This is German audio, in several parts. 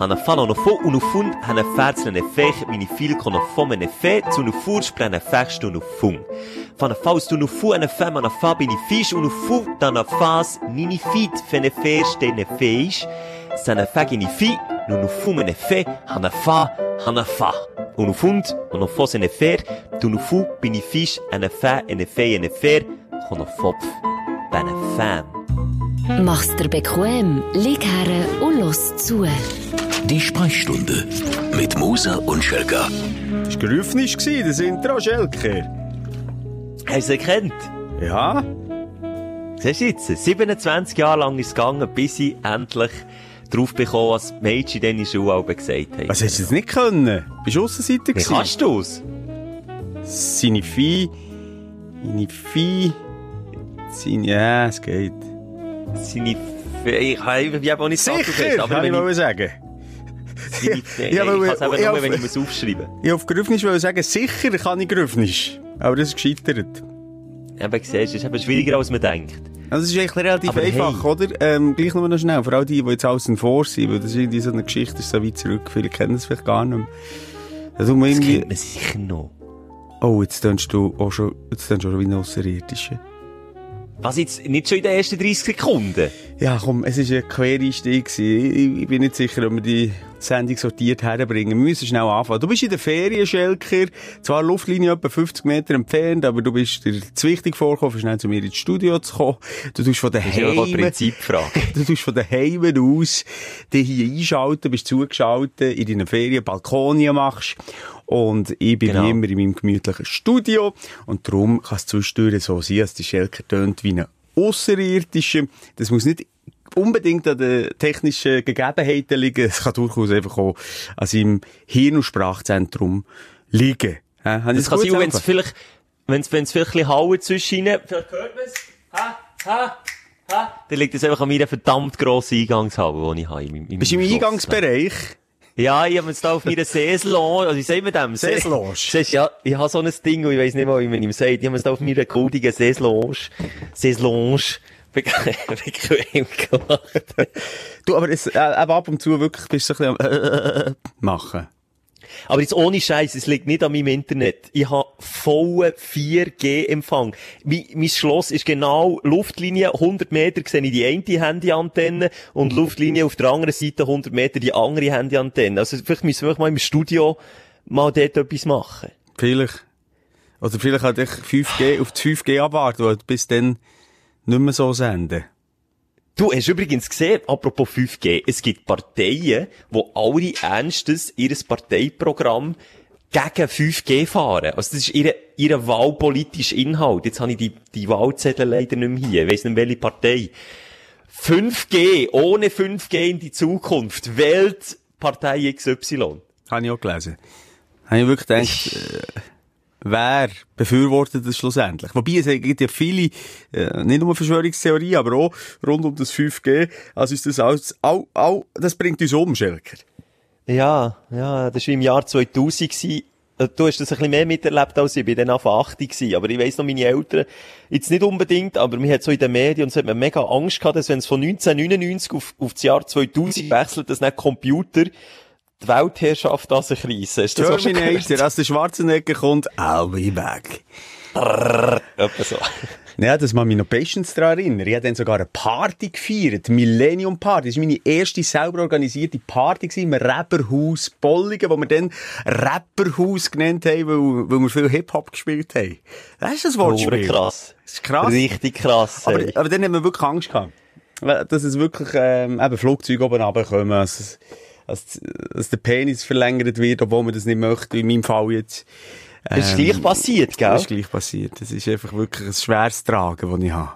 han fallo no fo uno fun han färzle ne fech mini fil con a fome ne fe zu no fur sprenne fechst no fun. Van a faust no fu en a fem an fa bini fisch uno fu dan a fas nini fit fe ne fe ste ne feich, san a fa gini fi no no fu me ne fe han fa han fa. Uno fund uno fos en e fer, tu no fu bini fisch en a fa en e fe en e con a fopf. Ben a fam. Mach's dir bequem, lieg her und los zu. Die Sprechstunde mit Musa und Schelga. Das war gerüffnisch, das Intro, Schelker. Hast du es erkannt? Ja, Siehst du jetzt? 27 Jahre lang ist es gegangen, bis ich endlich drauf bekommen, was die Mädchen dann in der Schule gesagt haben. was hast du jetzt nicht können? Bist du Aussenseiter Wie gewesen? kannst du es? Seine Vieh, seine Vieh, seine, ja, es geht. Seine Fe ich habe auch nicht gesagt, Sicher, aber kann ich mal ich, sagen. seine Fe Ja, ich kann es eben ja, nur, wenn ich es aufschreiben Ich auf Gerüffnisch wollte sagen, sicher kann ich Gerüffnisch. Aber das ist gescheitert. Eben, siehst du, es ist eben schwieriger, als man denkt. Also, das ist eigentlich relativ Aber einfach, hey. oder? Ähm, gleich nur noch schnell. Vor allem die, die jetzt außen vor sind, weil das ist irgendwie so eine Geschichte, ist so weit zurück. Viele kennen das vielleicht gar nicht mehr. Also, Das irgendwie, kennt man sicher noch. oh, jetzt tönst du auch schon, jetzt tönst du auch schon wie ein Außerirdischer. Was jetzt, nicht schon in den ersten 30 Sekunden? Ja, komm, es war ein Quereinstieg. Ich, bin nicht sicher, ob wir die Sendung sortiert herbringen. Wir müssen schnell anfangen. Du bist in der Ferien, Schelker. Zwar Luftlinie etwa 50 Meter entfernt, aber du bist dir zu wichtig vorgekommen, um schnell zu mir ins Studio zu kommen. Du tust von Das ist ja daheim, Prinzipfrage. du tust von daheim aus dich hier einschalten, bist zugeschaltet, in deinen Ferien Balkonien machst. Und ich bin Genau. immer in meinem gemütlichen Studio. Und darum kann es zwischendurch so sein, dass die Schelker tönt wie ein Außerirdischer. Das muss nicht unbedingt an den technischen Gegebenheiten liegen. Es kann durchaus einfach auch an seinem Hirn- und Sprachzentrum liegen. Ja, ich Das kann sein, wenn es vielleicht, wenn es, vielleicht ein bisschen hauen zwischen ihnen, vielleicht hört man es. Ha, ha, ha. Dann liegt es einfach an meiner verdammt grossen Eingangshalle, die ich habe. In, meinem- in Bist du im. Eingangsbereich? Ja, ich habe jetzt da auf meiner Saislonge, also wie sagen wir dem? Du, Ja, ich habe so ein Ding, und ich weiss nicht mal, wie man ihm sagt. Ich habe es da auf meiner goldigen Saislonge, Saislonge, bequem gemacht. Du, aber es, äh, ab und zu wirklich bist du ein bisschen am, äh, machen. Aber jetzt ohne Scheiß, es liegt nicht an meinem Internet. Ich habe vollen 4G-Empfang. Mein, mein Schloss ist genau Luftlinie, 100 Meter sehe ich die eine Handyantenne und Luftlinie auf der anderen Seite 100 Meter die andere Handyantenne. Also vielleicht müssen wir mal im Studio mal dort etwas machen. Vielleicht. Oder vielleicht halt ich 5G, auf das 5G abwarten, weil bis dann nicht mehr so senden. Du hast übrigens gesehen, apropos 5G, es gibt Parteien, wo alle ernstens ihr Parteiprogramm gegen 5G fahren. Also das ist ihr, ihr wahlpolitischer Inhalt. Jetzt habe ich die, die Wahlzettel leider nicht mehr hier. Ich weiss nicht, welche Partei. 5G, ohne 5G in die Zukunft, wählt Partei XY. Habe ich auch gelesen. Habe ich wirklich gedacht, äh, wer befürwortet das schlussendlich? Wobei, es gibt ja viele, äh, nicht nur Verschwörungstheorien, aber auch rund um das 5G. Also ist das alles, au, au, das bringt uns um, Schelker. Ja, ja, das war im Jahr 2000 gewesen. Äh, Du hast das ein bisschen mehr miterlebt als ich. Ich bin dann auf 80 gewesen. Aber ich weiss noch, meine Eltern, jetzt nicht unbedingt, aber mir hat so in den Medien und so hat man mega Angst gehabt, dass wenn es von 1999 auf, auf das Jahr 2000 wechselt, dass nicht Computer die Weltherrschaft an sich reissen. Du das Terminator, als der Schwarzenegger kommt, I'll be back. Etwa so. Ja, das mal mich noch bestens daran erinnern. Ich habe dann sogar eine Party gefeiert. Millennium Party. Das war meine erste selber organisierte Party im Rapperhaus Bolligen, wo wir dann Rapperhaus genannt haben, weil, weil wir viel Hip-Hop gespielt haben. Das ist das Wortspiel. Hure krass. Das ist krass. Richtig krass. Aber, aber dann haben wir wirklich Angst gehabt. Dass es wirklich, ähm, eben Flugzeuge oben runterkommen, es- dass, dass der Penis verlängert wird, obwohl man das nicht möchte, in meinem Fall jetzt. Das ist Ähm, gleich passiert, gell? Das ist gleich passiert. Das ist einfach wirklich ein schweres Tragen, das ich habe.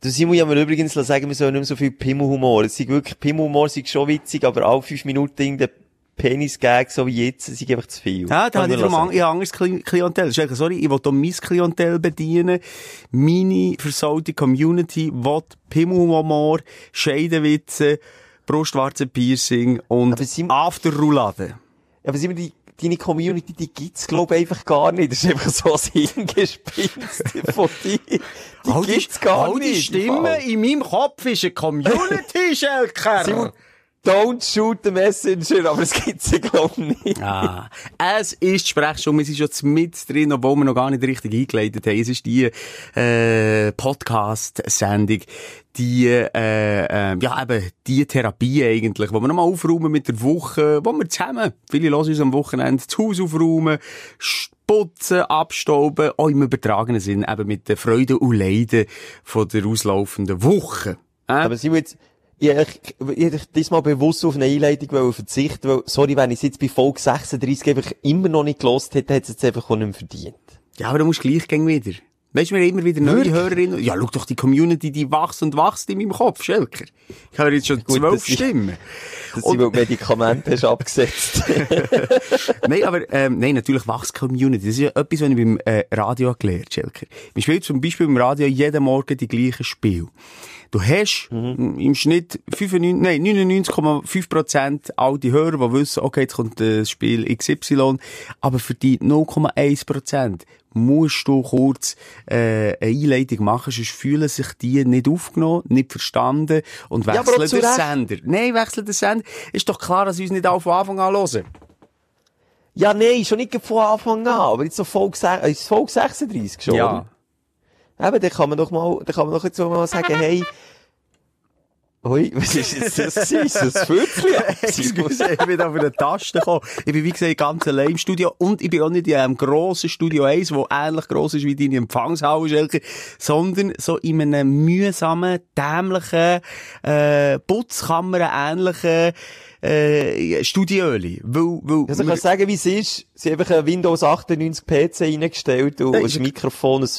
Du Simon, habe mir übrigens sagen, wir sollen nicht mehr so viel Pimmelhumor. Es ist wirklich, Pimmelhumor ist schon witzig, aber alle fünf Minuten irgendein Penis-Gag, so wie jetzt, ist einfach zu viel. Ja, da habe ich darum an, ich anderes Kli- Klientel. Sorry, ich will auch mein Klientel bedienen. Meine versaute Community will Pimmelhumor, Scheidenwitze, Brustwarzenpiercing und Afterroulade. Aber Simon, die, deine Community, die gibt's, glaube ich, einfach gar nicht. Das ist einfach so ein Hingespinst von dir. Die gibt's gar all nicht. die Stimme in meinem Kopf ist eine Community, Schelker. Don't shoot the messenger, aber es gibt's ja, glaub ich, nicht. Ah, es ist Sprechstunde, wir sind schon mit drin, obwohl wir noch gar nicht richtig eingeleitet haben. Es ist die äh, Podcast-Sendung, die, äh, äh, ja eben, die Therapie eigentlich, wo wir nochmal aufräumen mit der Woche, wo wir zusammen, viele hören uns am Wochenende, das Haus aufräumen, putzen, abstauben, auch im übertragenen Sinn, eben mit den Freuden und Leiden von der auslaufenden Woche. Äh? Aber Simon, jetzt, ich ich, ich, diesmal bewusst auf eine Einleitung verzichten, weil, sorry, wenn ich es jetzt bei Folge 36 einfach immer noch nicht gelost hätte, hätte es jetzt einfach auch nicht mehr verdient. Ja, aber du musst gleich gehen wieder. Weißt du, wir haben immer wieder neue Wirklich? Hörerinnen. Ja, schau doch, die Community, die wächst und wächst in meinem Kopf, Schelker. Ich habe jetzt schon Gut, zwölf Stimmen. Dass Und- du Medikamente hast abgesetzt. nein, aber, ähm, nein, natürlich wächst die Community. Das ist ja etwas, was ich beim äh, Radio gelernt Schelker. Wir spielen zum Beispiel im Radio jeden Morgen die gleichen Spiele. Du hast Mhm. im Schnitt 95, nein, 99,5% all die Hörer, die wissen, okay, jetzt kommt das Spiel XY, aber für die 0,1% musst du kurz äh, eine Einleitung machen, sonst fühlen sich die nicht aufgenommen, nicht verstanden und Ja, auch wechseln zu den. Sender. Nein, wechseln den Sender. Ist doch klar, dass sie uns nicht alle von Anfang an hören. ja, nein, schon nicht von Anfang an, aber jetzt so Folge, äh, ist Folge 36 schon, Ja. oder? Eben, dann kann man doch mal, dann kann man doch jetzt mal sagen, hey, Ui, was ist jetzt das? Ist das Fürzchen? Excuse, ich bin auf eine Taste gekommen. Ich bin, wie gesagt, ganz allein im Studio und ich bin auch nicht in einem grossen Studio 1, wo ähnlich gross ist wie deine Empfangshalle, sondern so in einem mühsamen, dämlichen, äh, Putzkammer-ähnlichen, äh, Studioli. Weil, weil, Also ich kann sagen, wie es ist. Sie haben einfach ein Windows 98 PC reingestellt und Nein, ein Mikrofon, ein,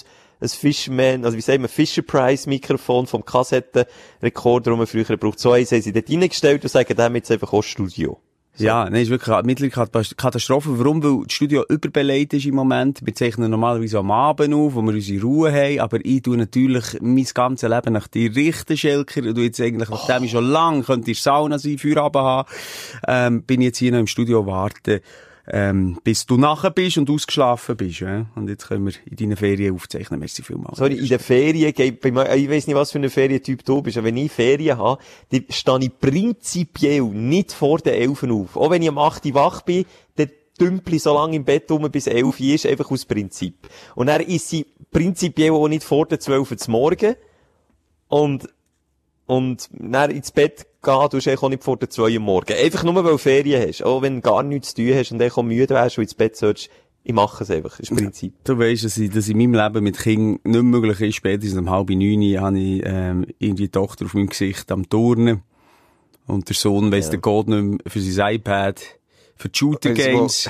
ein Fisherman, also wie sagen wir, Fisher Price Mikrofon vom Kassettenrekorder, den man früher braucht. So eins haben sie dort reingestellt und sagen, dem jetzt einfach auch Studio. Ja, nein, ist wirklich Kat- Katastrophe. Warum? Weil das Studio überbeleidigt ist im Moment. Wir zeichnen normalerweise am Abend auf, wo wir unsere Ruhe haben. Aber ich tue natürlich mein ganzes Leben nach dir richten, Schelker. Du jetzt eigentlich, nachdem ich schon lange könnte der Sauna sein, Feierabend haben, ähm, bin ich jetzt hier noch im Studio warten, ähm, bis du nachher bist und ausgeschlafen bist. Ja? Und jetzt können wir in deinen Ferien aufzeichnen. Merci vielmals. Sorry, in den Ferien ich weiss nicht, was für ein Ferientyp du bist, aber wenn ich Ferien habe, dann stehe ich prinzipiell nicht vor den Elfen auf. Auch wenn ich am 8 Uhr wach bin, dann dümpel ich so lange im Bett rum, bis 11 Uhr ist, einfach aus Prinzip. Und dann ist sie prinzipiell auch nicht vor den 12 Uhr Morgen. Und, und dann ins Bett gehen, du auch nicht vor den 2 Uhr morgen. Einfach nur, weil du Ferien hast. Auch wenn du gar nichts zu tun hast und dann müde wärst und ins Bett sollst, ich mache es einfach. Ist Prinzip. Du weisst, dass, ich, dass in meinem Leben mit Kind nicht möglich ist. Spätestens um halb neun habe ich ähm, irgendwie die Tochter auf meinem Gesicht am Turnen. Und der Sohn weiss der Code nicht mehr für sein iPad, für die Shooter Games.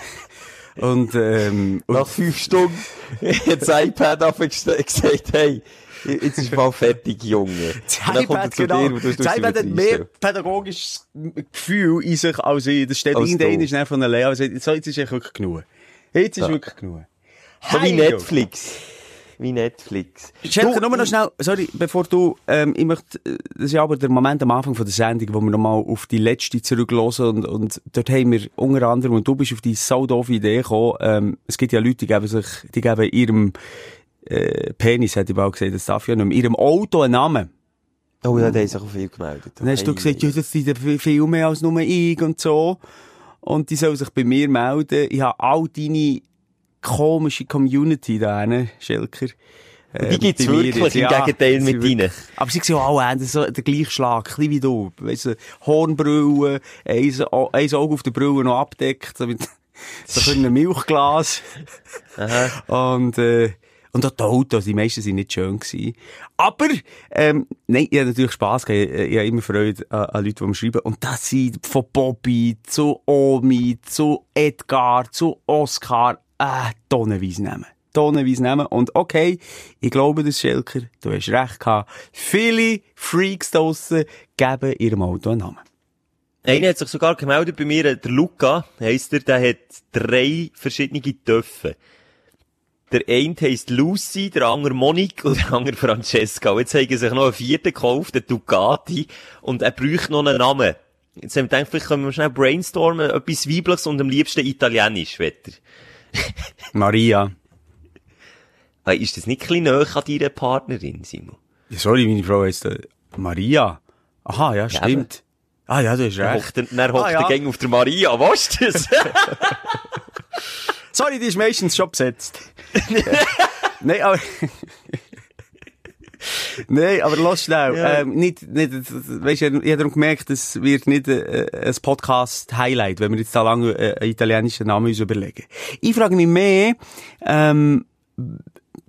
und, ähm, Nach fünf Stunden hat das iPad gesagt, hey, jetzt ist mal fertig, Junge. er iPad, zu genau. dir hat mehr pädagogisches Gefühl in sich als ich. Das steht irgendein ist von der. Also, so, jetzt ist echt wirklich genug. Jetzt ist Ja. wirklich genug. So wie Netflix. Wie Netflix. Schelke, nur noch schnell, sorry, bevor du, ähm, ich möchte, äh, das ist ja aber der Moment am Anfang von der Sendung, wo wir nochmal auf die letzte zurücklassen und, und dort haben wir unter anderem, und du bist auf die sau doofe Idee gekommen, ähm, es gibt ja Leute, die geben sich, die geben ihrem, äh, Penis, hätte ich auch gesagt, das darf ja nicht mehr, ihrem Auto einen Namen. Oh, da haben sich auch viel gemeldet. Dann hast du gesagt, ja, das sind viel mehr als nur ich und so. Und die sollen sich bei mir melden. Ich habe all deine komische Community da, Schelker. die gibt's bei mir wirklich, im ja, Gegenteil mit ihnen. Aber sie sehen alle ähnlich, so der gleiche Schlag, ein bisschen wie du. Weißt du, Hornbrille, ein, ein Auge auf der Brille noch abdeckt, so mit so einem Milchglas. Und, äh, und auch die Autos, die meisten sind nicht schön gewesen. Aber, ähm, nein, ich habe natürlich Spass gehabt. Ich, ich habe immer Freude an, an Leute, die mir schreiben. Und das sind von Bobby zu Omi, zu Edgar, zu Oscar, äh, tonnenweise nehmen. Tonnenweise nehmen. Und okay, ich glaube, das Schelker, du hast recht gehabt. Viele Freaks draussen geben ihrem Auto einen Namen. Einer hat sich sogar gemeldet bei mir, der Luca, heisst er, der hat drei verschiedene Töpfe. Der eine heisst Lucy, der andere Monique und der andere Francesca. Und jetzt haben sie sich noch einen vierten gekauft, den Ducati, und er bräuchte noch einen Namen. Jetzt haben wir gedacht, vielleicht können wir schnell brainstormen, etwas Weibliches und am liebsten Italienisch, Wetter. Maria. Hey, ist das nicht ein bisschen näher an deiner Partnerin, Simon? Ja, sorry, meine Frau heisst äh, Maria. Aha, ja, stimmt. Ah ja, du hast Dann recht. hockt er, dann hockt Ah, ja. gäng auf der Maria, weißt du das? Sorry, die ist meistens schon besetzt. Nein, aber... Nein, aber lass schnell. Ja. Ähm, nicht, nicht, weißt du, ich habe darum gemerkt, es wird nicht äh, ein Podcast-Highlight, wenn wir jetzt da lange äh, einen italienischen Namen uns überlegen. Ich frage mich mehr, ähm,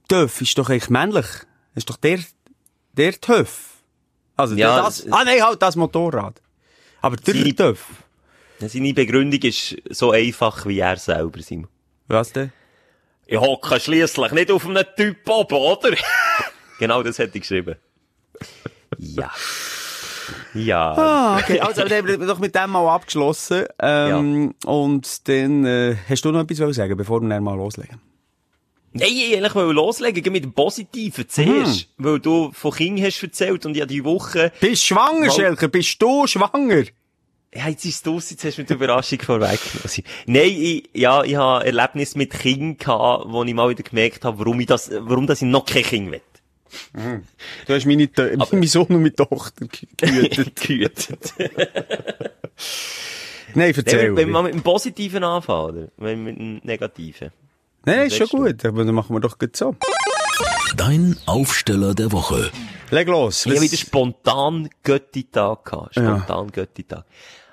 Töff ist doch eigentlich männlich. Ist doch der, der Töff. Also, Ja, der, das, ah nein, halt das Motorrad. Aber der Töff. Seine Begründung ist so einfach wie er selber, Simon. Was denn? Ich hocke schliesslich nicht auf einem Typ oben, oder? genau das hätte ich geschrieben. Ja. Ja. Ah, okay. Also, dann haben wir doch mit dem mal abgeschlossen. Ähm, Und dann, äh, hast du noch etwas zu sagen, bevor wir dann mal loslegen? Nein, ich eigentlich wollte loslegen, mit dem Positiven zuerst. Weil du von King hast erzählt und ja die Woche, Bist schwanger, Mal- Schelker? Bist du schwanger? Ja, jetzt ist es draus, jetzt hast du mir die Überraschung vorweggenommen. Nein, ich, ja, ich habe Erlebnis mit King gehabt, wo ich mal wieder gemerkt habe, warum ich das, warum das ich noch kein Kind will. Du hast meine, Tö- mein Sohn und meine Tochter gehütet. Gehütet. Nein, erzähl. Wenn wir mit dem Positiven anfangen, oder? Wenn wir mit dem Negativen. Nein, nein, ist schon gut. Aber dann machen wir doch gut so. Dein Aufsteller der Woche. Leg los. Ich habe wieder spontan Götti-Tag gehabt. Spontan Götti-Tag.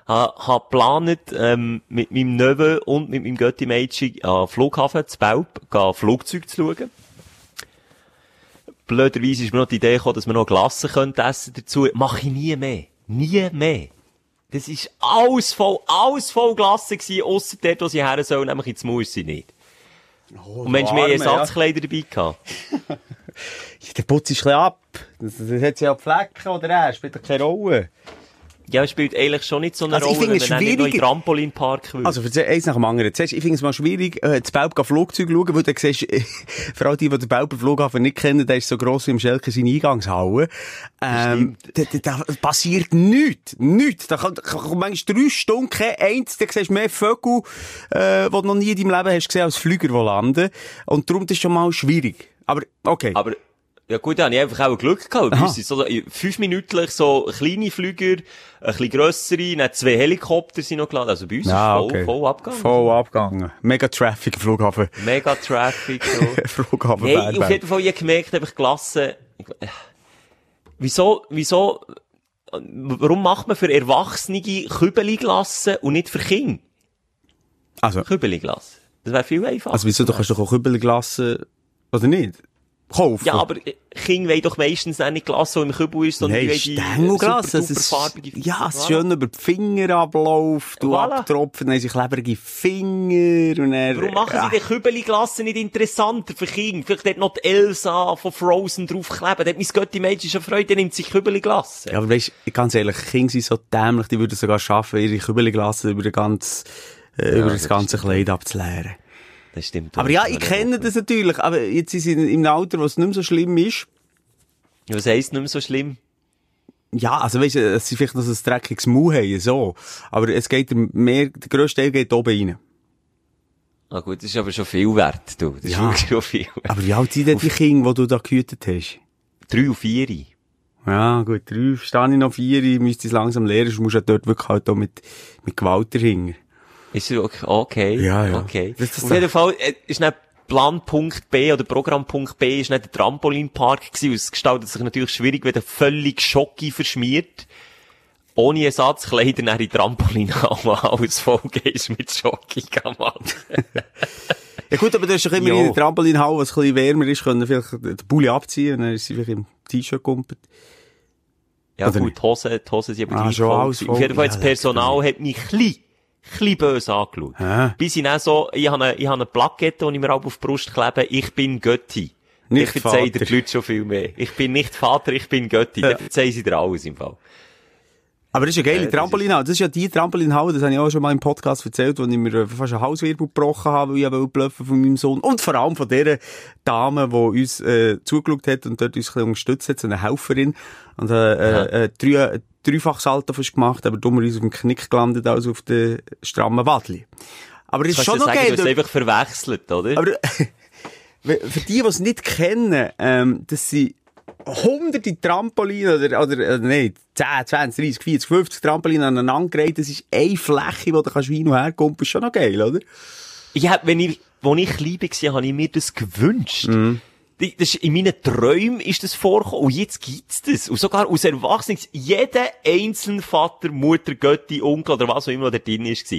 Ha, ha geplant, ähm, mit meinem Neven und mit meinem Götti-Mädchen an Flughafen zu Belp, Flugzeug zu schauen. Blöderweise ist mir noch die Idee gekommen, dass wir noch Glassen könnten essen dazu. Mache ich nie mehr. Nie mehr. Das ist alles voll, alles voll Glassen gewesen, ausser dort, wo sie her sollen, nämlich ins Mäuschen nicht. und Mensch, mehr Ersatzkleider dabei gehabt. Der Putz ist ein bisschen ab. Das, das hat ja Flecken oder er, spielt doch keine Rolle. Ja, es spielt eigentlich schon nicht so eine Also ich Rolle, finde wenn es man dann nicht in Trampolinpark will. Also, eins nach dem anderen. Zuerst, ich finde es mal schwierig, äh, zu Belp Flugzeug schauen, weil dann siehst vor allem die, die den Belper Flughafen nicht kennen, der ist so gross wie im Schelke seine Eingangshalle. Ähm, da, da, da passiert nichts. Nichts. Da kann, kann manchmal drei Stunden kein eins, da siehst du mehr Vögel, äh, die du noch nie in deinem Leben hast gesehen, als Flüger, die landen. Und darum, das ist schon mal schwierig. Aber, okay. Aber, ja gut, da habe ich einfach auch Glück gehabt. Bei uns sind so, fünf Minuten so kleine Flüger, ein bisschen grössere, dann zwei Helikopter sind noch geladen. Also bei uns ist voll, voll abgegangen. Voll abgegangen. Mega Traffic Flughafen. Mega Traffic, so. Flughafen Bern, auf jeden Fall, ich habe gemerkt, einfach gelassen, äh, wieso, wieso, äh, warum macht man für Erwachsene Kübeli-Glassen und nicht für Kinder Also, Kübeli-Glassen? Das wäre viel einfacher. also wieso, du kannst doch auch Kübelglassen, oder nicht? Kaufen. Ja, aber äh, Kinder wollen doch meistens nicht Glas, so im Kübel ist, sondern Nein, die wollen die Stängelglas, super, ist, super farbige. ja, es Voilà. schön über die Finger abläuft, du Voilà. abtropfen, dann haben sie klebrige Finger, und dann, Warum machen sie den Kübeli-Glassen nicht interessanter für Kinder? Vielleicht dort noch die Elsa von Frozen draufkleben. Dort mein Götti-Mädchen schon Freude, der nimmt sich Kübeli-Glassen. Ja, aber weisst, ganz ehrlich, Kinder sind so dämlich, die würden es sogar schaffen, ihre Kübelglassen über, den ganz, äh, über das das ganze Kleid abzuleeren. Das stimmt. Aber ja, ich kenne das natürlich, aber jetzt sie in, im Alter, wo es nicht mehr so schlimm ist. Ja, Was heisst nicht mehr so schlimm? Ja, also weisst du, dass sie vielleicht noch so ein dreckiges Mau haben, so. Aber es geht mehr, der grösste Teil geht oben rein. Ah gut, das ist aber schon viel wert, du. Das ist Ja. wirklich schon viel wert. Aber wie alt sind denn die Kinder, die du da gehütet hast? Drei und vier. Ja, gut, drei, stehe ich noch vier, müsste es langsam lernen, sonst musst du ja dort wirklich halt auch mit, mit Gewalt dahinter. Ist okay? okay. Ja, ja. Okay. Das- Auf jeden Fall äh, ist nicht Planpunkt B oder Programmpunkt B ist nicht der Trampolinpark gewesen. Es gestaltet sich natürlich schwierig, wenn du völlig Schocki verschmiert, ohne Ersatzkleider nach die Trampolinhalle alles vollgehst mit Schocki, Mann. Ja gut, aber du hast doch immer Ja. in der Trampolinhalle, was ein bisschen wärmer ist, können vielleicht den Pulli abziehen und dann ist sie vielleicht im T-Shirt gumpert. Ja Oder gut, nicht? die Hose, die Hose sind aber Ah, gleich voll. Auf jeden Fall, das Personal hat mich klein, klein böse angeschaut. Hä? Bis ich dann so, ich habe eine, ich habe eine Plakette, die ich mir auch auf die Brust klebe, ich bin Götti. Nicht ich verzeihe die Leute schon viel mehr. Ich bin nicht Vater, ich bin Götti. Ja. Dann verzeihen sie dir alles im Fall. Aber das ist ja geil, die Äh, das Trampolinhalle. Das ist ja die Trampolinhalle, das habe ich auch schon mal im Podcast erzählt, wo ich mir äh, fast einen Halswirbel gebrochen habe, weil ich wollte bluffen von meinem Sohn. Und vor allem von der Dame, die uns äh, zugeschaut hat und dort uns ein bisschen unterstützt hat, so eine Helferin. Und äh, äh, äh, drei, äh, Dreifachsalto fast gemacht, aber dummerweise auf dem Knick gelandet, als auf der strammen Wadli. Aber es ist schon noch sagen, geil. du hast einfach verwechselt, oder? Aber für die, die es nicht kennen, ähm, das sind hunderte Trampolin oder, oder, äh, nee, 10, 20, 30, 40, 50 Trampolin aneinander gereiht. Das ist eine Fläche, wo du kannst hin und her kommen. Ist schon noch geil, oder? Ja, wenn ich, wo ich klein war, habe ich mir das gewünscht. Die- Das in meinen Träumen ist das vorgekommen. Und jetzt gibt's das. Und sogar aus Erwachsenen, jeder einzelne Vater, Mutter, Götti, Onkel oder was auch immer da drin ist,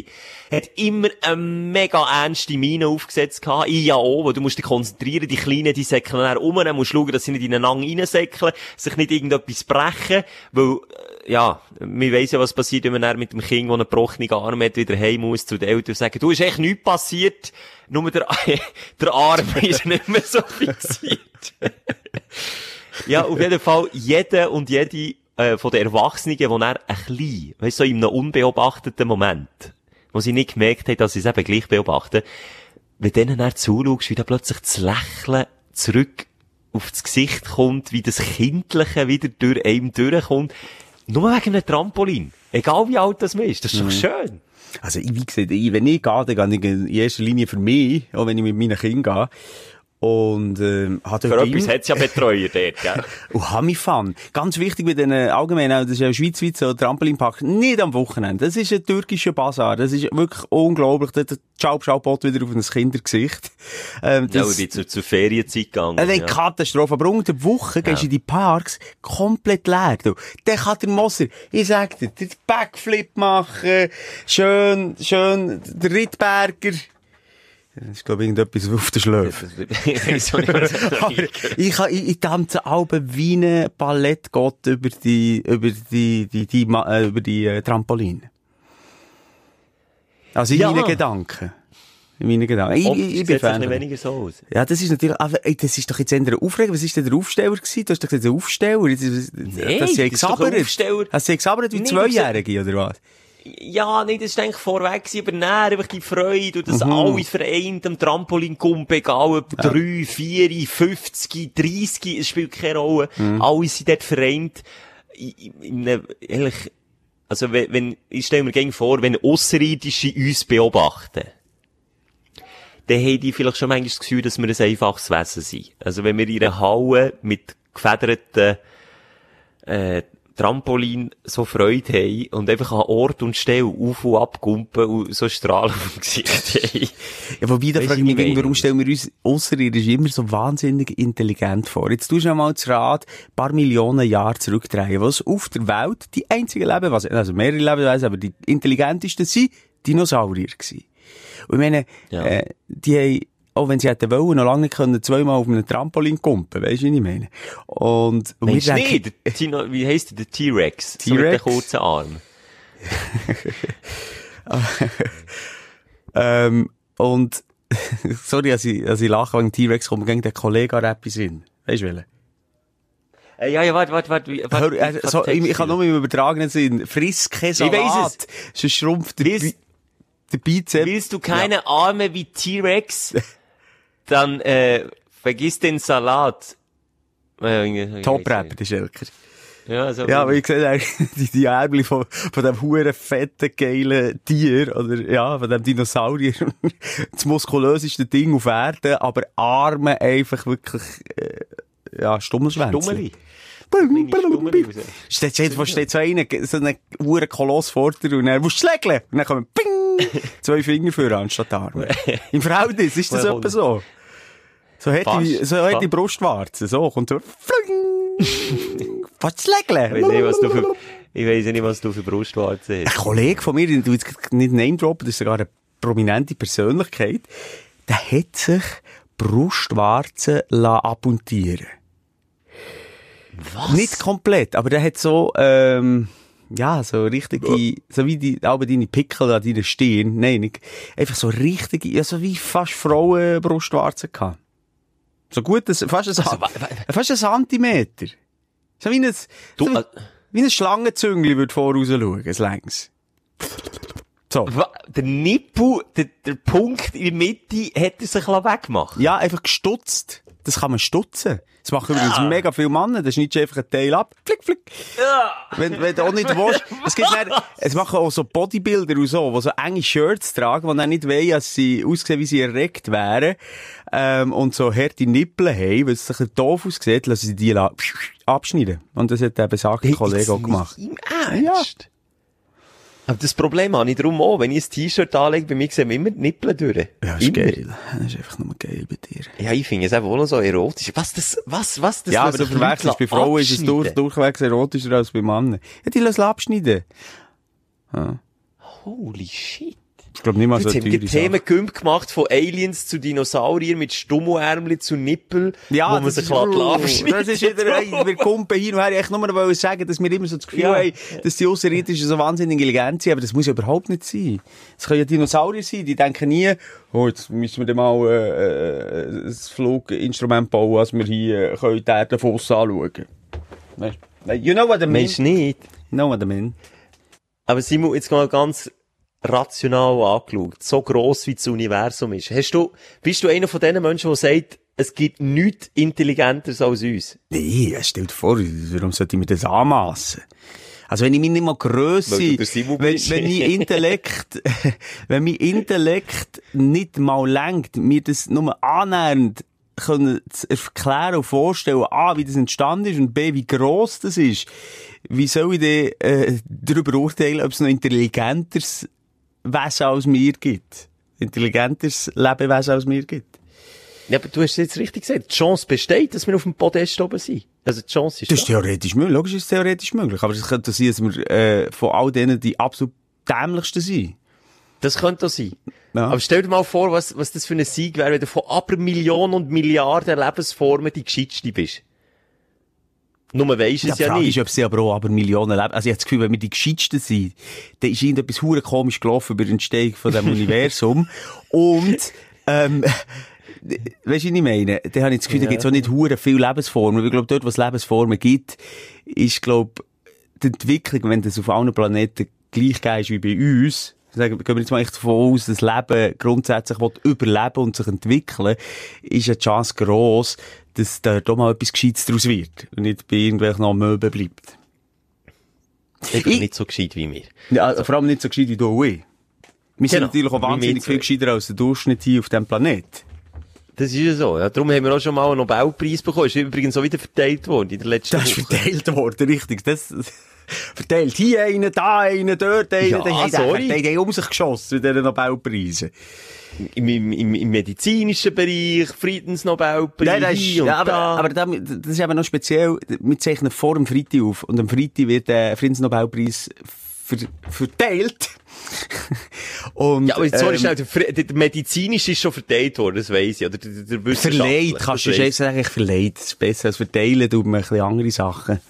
hat immer eine mega ernste Miene aufgesetzt gehabt. Ich ja auch, wo du musst dich konzentrieren, die Kleinen, die säckeln dann um, musst schauen, dass sie nicht ineinander reinsäckeln, sich nicht irgendetwas brechen, weil, äh, ja, wir weiss ja, was passiert, wenn man dann mit dem Kind, der einen gebrochenen Arm hat, wieder heim muss zu den Eltern und sagen, du, ist echt nichts passiert, nur der, der Arm ist nicht mehr so fixiert. ja, auf jeden Fall, jeder und jede äh, von den Erwachsenen, die dann ein klein, weißt du, so in einem unbeobachteten Moment, wo sie nicht gemerkt haben, dass sie es eben gleich beobachten, wenn denen dann zuschaust, wie da plötzlich das Lächeln zurück auf das Gesicht kommt, wie das Kindliche wieder durch einem durchkommt, nur wegen einem Trampolin. Egal wie alt das man ist, das ist doch schön. Also, ich- wie gesagt, ich, wenn ich gehe, dann gehe ich in erster Linie für mich, auch wenn ich mit meinen Kindern gehe. Und, ähm, hat Für etwas hat es ja Betreuer dort, gell? Und Hamifan. Ganz wichtig bei den äh, allgemein, auch, das ist ja schweizweit so, Trampolinpark, nicht am Wochenende. Das ist ein türkischer Bazar. Das ist wirklich unglaublich. Der Schau, Schau, Bot wieder auf ein Kindergesicht. Ähm, Ja, das, und die zur, zur Ferienzeit gegangen. Eine ja. Katastrophe. Aber unter der Woche gehst du in die Parks komplett leer. Du. Dann kann der Moser, ich sag dir, den Backflip machen, schön, schön, der Rittberger. Das ist, glaube ich, irgendetwas auf der Schläfe. Ich ich ich, tanze Alben wie ein Ballettgott über die, über die, die, die, äh, über die äh, Trampoline. Also in Ja. meinen Gedanken. In meinen Gedanken. Ich, Optisch ich, ich bin Fan. weniger so aus. Ja, das ist natürlich, aber, ey, das ist doch jetzt eher Aufreger. Was ist denn der Aufsteller gewesen? Du hast doch gesagt, der Aufsteller. Jetzt, das, Nee, das das ist doch ein. Aufsteller. Hast sie gesabbert wie Zweijährige, oder was? Ja, nee, das ist eigentlich vorweg gewesen, aber näher einfach die Freude und das Mhm. alles vereint am Trampolin kommt, egal ob 3, 4, 50, 30, es spielt keine Rolle. Mhm. Alles sind dort vereint. In, in, in ehrlich, also wenn, wenn ich stelle mir gerne vor, wenn Außerirdische uns beobachten, dann haben die vielleicht schon manchmal das Gefühl, dass wir ein einfaches Wesen sind. Also wenn wir in einer Halle mit gefederten äh, Trampolin so Freude haben und einfach an Ort und Stelle auf und ab gumpen und so Strahlen auf dem Gesicht haben. Ja, wobei, da frage ich mich, warum stellen wir uns Ausserirdisch immer so wahnsinnig intelligent vor? Jetzt tust du mal das Rad ein paar Millionen Jahre zurückdrehen, was auf der Welt die einzigen Lebewesen, also mehrere Lebewesen, aber die intelligentesten sind Dinosaurier gewesen. Und ich meine, Ja. äh, die haben, auch wenn sie hätten wollen, noch lange nicht können, zweimal auf einem Trampolin kumpen, weisst du, wie ich meine? Und, und denken-? Der Tino- Wie heisst der? Der T-Rex. So mit T-Rex? den kurzen Armen. Ähm, und, sorry, als ich, als ich lache wegen T-Rex, kommt gegen den Kollegen an etwas in. Weisst du, welchen? Äh, ja, ja, warte, warte, warte. Hör, äh, so, ich, ich kann nur im übertragenen Sinn. Friss kein Ich weiss Salat. Sonst schrumpft der, Willst- Bi der. Willst du keine Arme wie T-Rex? Dann, äh, vergiss den Salat. Top-Rap, der Schelker. Ja, so. Ja, aber ich sehe eigentlich die, die Ärmel von, von dem huren fetten, geilen Tier, oder, ja, von dem Dinosaurier. das muskulöseste Ding auf Erden, aber Arme einfach wirklich, äh, ja, Stummelschwänze. Stummeli bing. Steht, steht, wo steht so einer, so ein huren Koloss vor dir und musst du schlägeln. Und dann kommen ping, zwei Finger für anstatt Arme. Im Verhältnis ist das etwa so. So die, Fast. so die Fast. Brustwarze, so, kommt so, fling. Was Ich weiss nicht, schlägeln? was du für, ich weiss nicht, was du für Brustwarzen Ein hast. Kollege von mir, den du jetzt nicht name droppen, das ist sogar eine prominente Persönlichkeit, der hat sich Brustwarzen lassen abmontieren Was? Nicht komplett, aber der hat so, ähm, ja, so richtige, so wie die, aber deine Pickel an deiner Stirn, nein, nicht, einfach so richtige, ja, so wie fast Frauenbrustwarzen gehabt. So gut, das, fast ein, Also, fast ein Zentimeter. So wie ein, Du, so wie, äh, wie ein Schlangenzüngli würde voraus schauen, ein längs. So. der Nippel, der, der Punkt in der Mitte, hat er sich weggemacht. Ja, einfach gestutzt. Das kann man stutzen. Das machen übrigens mega viele Männer. Da schneidest du einfach einen Teil ab. Flick, flick. Wenn, wenn du auch nicht willst. Es gibt dann, es machen auch so Bodybuilder und so, die so enge Shirts tragen, die dann nicht wollen, dass sie aussehen, wie sie erregt wären. Ähm, und so harte Nippel haben, weil es sich doof aussieht, lassen sie die abschneiden. Und das hat der besagte Kollege auch gemacht. Im Ernst? Aber das Problem habe ich darum auch. Wenn ich ein T-Shirt anlege, bei mir sehen wir immer die Nippel durch. Ja, das ist Immer. geil. Das ist einfach nur geil bei dir. Ja, ich finde es auch noch so erotisch. Was das, was, was das Ja, aber du verwechselst. Bei Frauen ist es durch, durchwegs erotischer als bei Männern. Ja, die lassen abschneiden. Holy shit. Ich glaube nicht mal so Jetzt eine haben wir teure Themen gemacht von Aliens zu Dinosauriern mit Stummelärmchen zu Nippel, wo man das sich ist- lässt Das ist wieder, ey, wir kumpen hin und her. Ich nur noch sagen, dass wir immer so das Gefühl Ja. haben, dass die Außerirdischen so wahnsinnig intelligent sind, aber das muss ja überhaupt nicht sein. Es können ja Dinosaurier sein, die denken nie, oh, jetzt müssen wir dann mal, äh, äh, ein Fluginstrument bauen, dass wir hier, äh, können die Erde von anschauen. Weißt du? You know what I mean? Du nicht? You know what I mean? Aber Simon, jetzt mal ganz rational angeschaut, so gross wie das Universum ist. Hast du, bist du einer von den Menschen, der sagt, es gibt nichts Intelligenteres als uns? Nee, ja, stell dir vor, warum sollte ich mir das anmassen? Also wenn ich mich nicht mal Grösse, wenn, wenn mein Intellekt, wenn mein Intellekt nicht mal lenkt, mir das nur annähernd können zu erklären und vorstellen, A, wie das entstanden ist und B, wie gross das ist, wie soll ich dann, äh, darüber urteilen, ob es noch intelligenteres Wesen als mir gibt? Intelligenteres Lebewesen als mir gibt? Ja, aber du hast es jetzt richtig gesagt. Die Chance besteht, dass wir auf dem Podest oben sind. Also die Chance ist Das ist da. theoretisch möglich. Logisch ist es theoretisch möglich. Aber es könnte sein, dass wir äh, von all denen die absolut dämlichsten sind. Das könnte auch sein. Ja. Aber stell dir mal vor, was, was das für ein Sieg wäre, wenn du von aber Millionen und Milliarden Lebensformen die gescheitste bist. Nur weisst Ja, es die ja, Frage nicht. ist, ob sie aber auch aber Millionen leben. Also ich habe das Gefühl, wenn wir die Gescheitsten sind, dann ist irgendetwas hure komisch gelaufen über die Entstehung von diesem Universum. Und, ähm, weißt du, was ich meine? Dann habe ich das Gefühl, da gibt es auch nicht hure viele Lebensformen. Weil ich glaube, dort, wo es Lebensformen gibt, ist, glaube die Entwicklung, wenn das auf allen Planeten gleich ist wie bei uns, sagen, gehen wir jetzt mal echt davon aus, dass Leben grundsätzlich überleben und sich entwickeln, ist eine Chance gross, dass da doch mal etwas Gescheites daraus wird und nicht bei irgendwelchen Amöben bleibt. Ich bin Ich- nicht so gescheit wie wir. Ja, vor allem nicht so gescheit wie du und ich. Wir sind Genau, natürlich auch wahnsinnig viel gescheiter als der Durchschnitt hier auf diesem Planet. Das ist ja so. Ja. Darum haben wir auch schon mal einen Nobelpreis bekommen. Ist übrigens auch wieder verteilt worden in der letzten Das ist Woche. verteilt worden, richtig. Das, verteilt hier einen, da einen, dort einen. Ja, die haben sorry. Die haben- um sich geschossen mit diesen Nobelpreisen. Im, im, im, Im medizinischen Bereich, Friedensnobelpreis, Nein, das ist, ja, aber, da. aber da, das ist eben noch speziell. Wir zeichnen vor dem Freitag auf. Und am Freitag wird der Friedensnobelpreis ver, verteilt. und, ja, aber sorry, ähm, schnell, der, der, medizinische ist schon verteilt worden, das weiss ich. Oder der, der, der Verleiht, kannst du sagen, verleiht. Das ist besser als verteilen, tut man ein bisschen andere Sachen.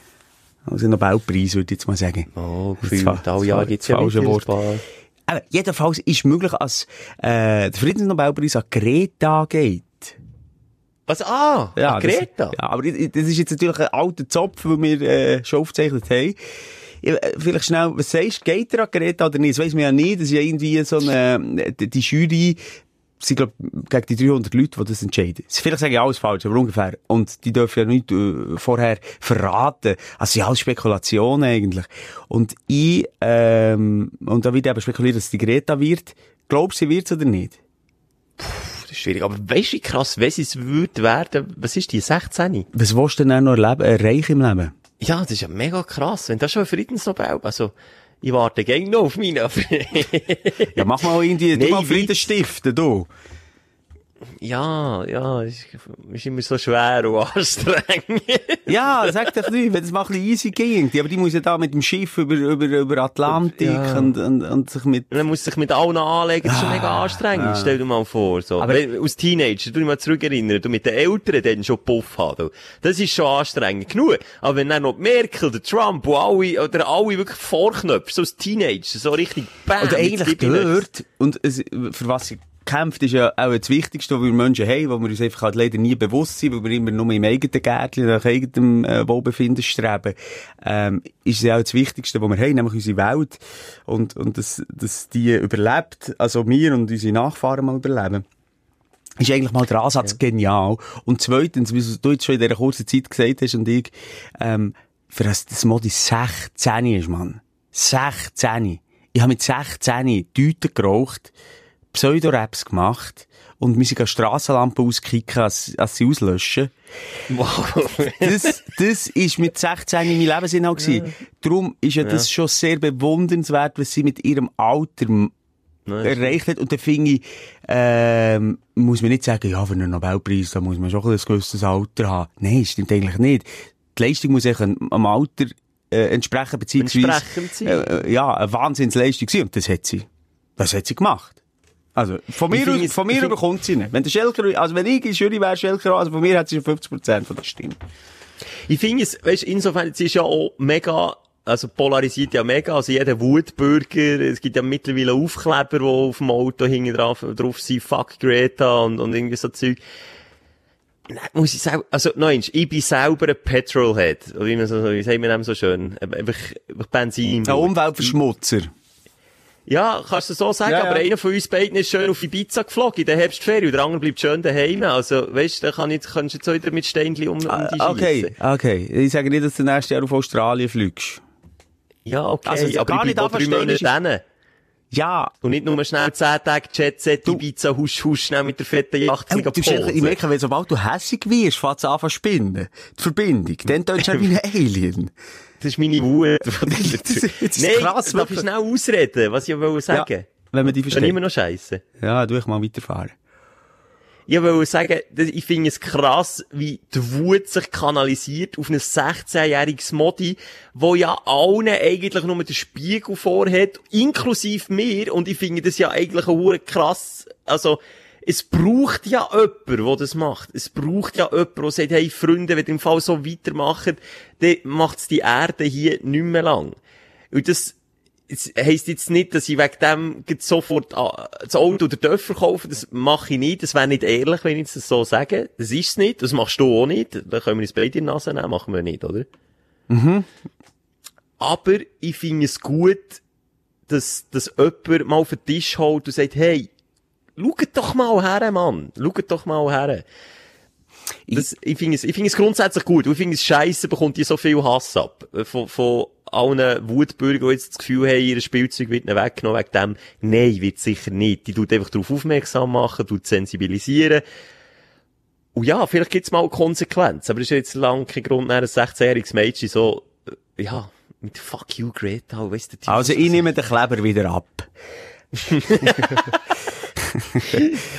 Also Nobelpreis, würde ich jetzt mal sagen. Oh, gefühlt, alle Jahre gibt's das ja falsche wieder ein Wort. paar. Aber jedenfalls ist möglich, dass äh, der Friedensnobelpreis an Greta geht. Was? Ah, ja, Greta. Das, ja, aber das ist jetzt natürlich ein alter Zopf, den wir äh, schon aufgezeichnet haben. Äh, Vielleicht schnell, was sagst du, geht er an Greta oder nicht? Das weiss man ja nicht. Das ist ja irgendwie so eine, die Jury, sind, glaub, gegen die 300 Leute, die das entscheiden. Vielleicht sage ich alles falsch, aber ungefähr. Und die dürfen ja nicht äh, vorher verraten. Also, sind alles Spekulationen eigentlich. Und ich, ähm, und da wird eben spekuliert, dass die Greta wird. Glaubst du, sie wird's oder nicht? Das ist schwierig. Aber weißt du, wie krass, wenn sie es würde werden, was ist die, 16? Was willst du denn noch erleben, erreichen im Leben? Ja, das ist ja mega krass. Wenn das schon ein Friedensnobel, also, ich warte gäng noch auf meine. Ja, mach mal irgendwie, du Nein, mal. Frieden stiften, du. Ja, ja, ist, ist immer so schwer und anstrengend. Ja, sag doch nicht, wenn es mal ein bisschen easy ging. Aber die muss ja da mit dem Schiff über, über, über Atlantik Ja. und, und, und sich mit... Und dann muss sich mit allen anlegen, das ist schon mega anstrengend, stell dir mal vor, so. Ah, Aber- Aber als Teenager, du dich mal zurückerinnern, du mit den Eltern dann schon Puff haben, das ist schon anstrengend genug. Aber wenn dann noch Merkel, der Trump, und alle, oder alle wirklich vorknöpfen, so als Teenager, so richtig bam, Oder eigentlich ich gehört, und es, für was sie kämpft, ist ja auch das Wichtigste, was wir Menschen haben, wo wir uns einfach halt leider nie bewusst sind, weil wir immer nur im eigenen Gärtchen nach eigenem äh, Wohlbefinden streben, ähm, ist ja auch das Wichtigste, was wir haben, nämlich unsere Welt. Und, und dass, dass die überlebt, also wir und unsere Nachfahren mal überleben. ist eigentlich mal der Ansatz genial. Und zweitens, wie du jetzt schon in dieser kurzen Zeit gesagt hast und ich, ähm, für das, das Modi 16 ist, Mann. 16. Ich habe mit 16 Tüten geraucht, Pseudoraps gemacht und wir sind Strassenlampen auskicken, als, als sie auslöschen. Wow. Das, das ist mit 16 mein Lebensinhalt gewesen. Darum ist ja das schon sehr bewundernswert, was sie mit ihrem Alter erreicht hat. Und dann finde ich, ähm, muss man nicht sagen, ja, für einen Nobelpreis, da muss man schon ein gewisses Alter haben. Nein, stimmt eigentlich nicht. Die Leistung muss eigentlich am Alter äh, entsprechen, beziehungsweise Entsprechend sein. äh, ja, eine Wahnsinnsleistung sein. Und das hat sie. Das hat sie gemacht. Also, von mir, aus, es- von mir bekommt sie nicht. Wenn der Schelker, also wenn ich in der Jury wäre, Schelker, also von mir hat sie schon 50% von der Stimme. Ich finde es, weißt, insofern, es ist ja auch mega, also polarisiert ja mega, also jeder Wutbürger, es gibt ja mittlerweile Aufkleber, die auf dem Auto hinten drauf, drauf sind, fuck Greta und, und irgendwie so Zeug. Nein, muss ich sagen, also, nein, ich bin selber ein Petrolhead, oder wie man so, wie sagt man dem so schön, einfach, einfach Benzin. Ein. Umweltverschmutzer. Ja, kannst du so sagen, Ja, aber ja. einer von uns beiden ist schön auf Ibiza geflogen in der Herbstferien und der andere bleibt schön daheim. Also, weißt du, da kann ich, kannst du jetzt wieder mit Steinchen um, um die Ah, Okay, okay. Ich sage nicht, dass du nächstes Jahr auf Australien fliegst. Ja, okay, Also, aber gar ich nicht bleib auch drei Monate denen. Ja. Und nicht nur schnell 10 Tage Jet-Set, Ibiza, husch, husch, schnell mit der fetten Yacht Oh, du, ich merke, wenn sobald du hässig wirst, fängst du an zu spinnen. Die Verbindung. Dann tönst du wie ein Alien. Das ist meine Wut. Das ist- krass, darf ich schnell ausreden, was ich wollte sagen? Ja, wenn man die versteht. immer noch scheiße. Ja, du, ich mal weiterfahren. Ich wollte sagen, ich finde es krass, wie die Wut sich kanalisiert auf ein 16-jähriges Modi, wo ja allen eigentlich nur den Spiegel vorhat, inklusive mir, und ich finde das ja eigentlich auch krass, also, es braucht ja jemand, der das macht. Es braucht ja jemand, der sagt, hey, Freunde, wenn ihr im Fall so weitermacht, dann macht's die Erde hier nicht mehr lang. Und das, es heisst jetzt nicht, dass ich wegen dem sofort ah, das Auto oder Dörfer kaufe. Das mache ich nicht. Das wäre nicht ehrlich, wenn ich das so sage. Das ist's nicht. Das machst du auch nicht. Da können wir uns beide in die Nase nehmen. Machen wir nicht, oder? Aber ich finde es gut, dass, dass jemand mal auf den Tisch holt und sagt, hey, schaut doch mal her, Mann. Schaut doch mal her. Das, ich finde es, ich finde es grundsätzlich gut. Und ich finde es scheiße, bekommt die so viel Hass ab. Von, von allen Wutbürgern, die jetzt das Gefühl haben, ihr Spielzeug wird ihnen weggenommen wegen dem. Nein, wird sicher nicht. Die tut einfach darauf aufmerksam machen, tut sensibilisieren. Und ja, vielleicht gibt's mal Konsequenzen. Aber es ist jetzt lang kein Grund, ein 16-jähriges Mädchen so, äh, ja, mit fuck you, Greta, weißt du, Also, ich nehme den Kleber wieder ab.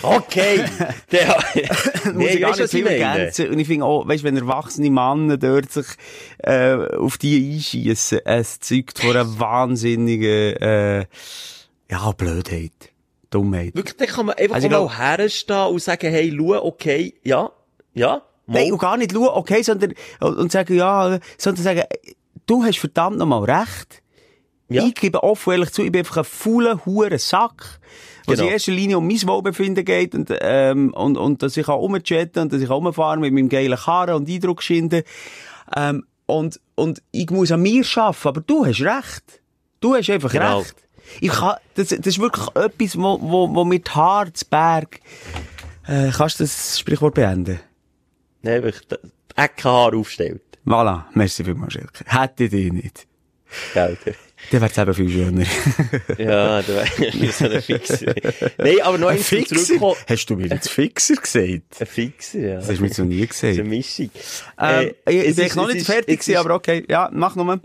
Okay! Der, muss nee, ich gar nicht viel ergänzen. Und ich finde auch, weißt, wenn erwachsene Männer dort sich, äh, auf die einschiessen, es zeugt von einer wahnsinnigen, äh, ja, Blödheit. Dummheit. Wirklich, dann kann man einfach Also mal glaub- herstehen und sagen, hey, schau, okay, ja, ja, mal. Nein, und gar nicht schauen, okay, sondern, und sagen, ja, sondern sagen, du hast verdammt nochmal recht. Ja. Ich gebe offen ehrlich zu, ich bin einfach ein fauler, huren Sack. Was Genau. in erster Linie um mein Wohlbefinden geht und, ähm, und, und dass ich auch rumchatten und dass ich auch rumfahren mit meinem geilen Karren und Eindruck schinden. Ähm, und, und ich muss an mir arbeiten, aber du hast recht. Du hast einfach Genau. recht. Ich kann, das, das ist wirklich etwas, wo, wo, wo mit Harzberg, äh, kannst du das Sprichwort beenden? Nein, einfach die Eckenhaar aufstellt. Voilà, merci vielmals, Schelke. Hätte ich dich nicht. Gell, der- Dann wär's eben viel schöner. Ja, da wäre so ein Fixer. Nein, aber noch zum Zurückkommen. Hast du mir jetzt Fixer gesagt? Ein Fixer, ja. Das hast du mir noch nie Das ist eine gesagt. Mischung. Ähm, Äh, ich es bin ist- noch es nicht ist- fertig es gewesen, aber okay. Ja, mach nochmal.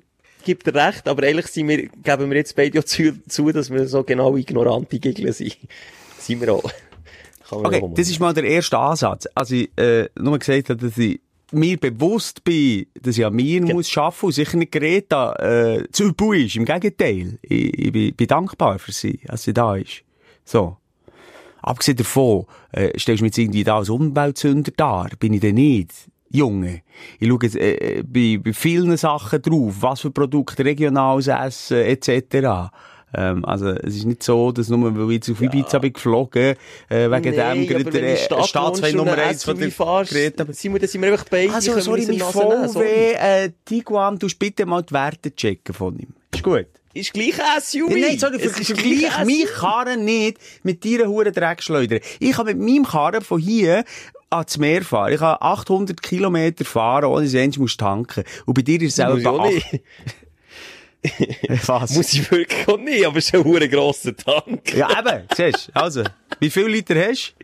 gibt dir recht, aber ehrlich sind wir, geben wir jetzt beide auch zu, zu dass wir so genau ignorante Gegner sind. sind wir auch. Okay, das ist mal der erste Ansatz. Also ich äh, nur gesagt habe, dass ich mir bewusst bin, dass ich an mir muss arbeiten und sicher nicht Greta äh, zu übel ist. Im Gegenteil. Ich, ich bin, bin dankbar für sie, dass sie da ist. So. Abgesehen davon, äh, stellst du mich jetzt irgendwie da als Umweltsünder dar. Bin ich denn nicht. Junge. Ich schaue jetzt, äh, äh, bei, bei vielen Sachen drauf, was für Produkte, regionales Essen, etc. Ähm, also, es ist nicht so, dass nur, weil ich jetzt auf Ibiza bin geflogen, äh, wegen Nein, dem gerade der Staatsfeind Nummer ein eins von der SUV fahrst, Greta. sind wir, dann sind wir einfach beide. Also, sorry, mein VW, äh, Tiguan, du bitte mal die Werte checken von ihm. Ist gut. ist gleich SUV. Ja, nein, sorry, Es ist gleich ein meine SUV. Karren nicht mit deiner Huren Dreckschleuder. Ich kann mit meinem Karren von hier ans Meer fahren. Ich kann 800 Kilometer fahren, ohne dass ich einmal muss tanken. Und bei dir ist es selber. Was? Muss ich wirklich auch nicht, aber es ist ein verdammt grosser Tank. Ja, eben, siehst du. Also, wie viel Liter hast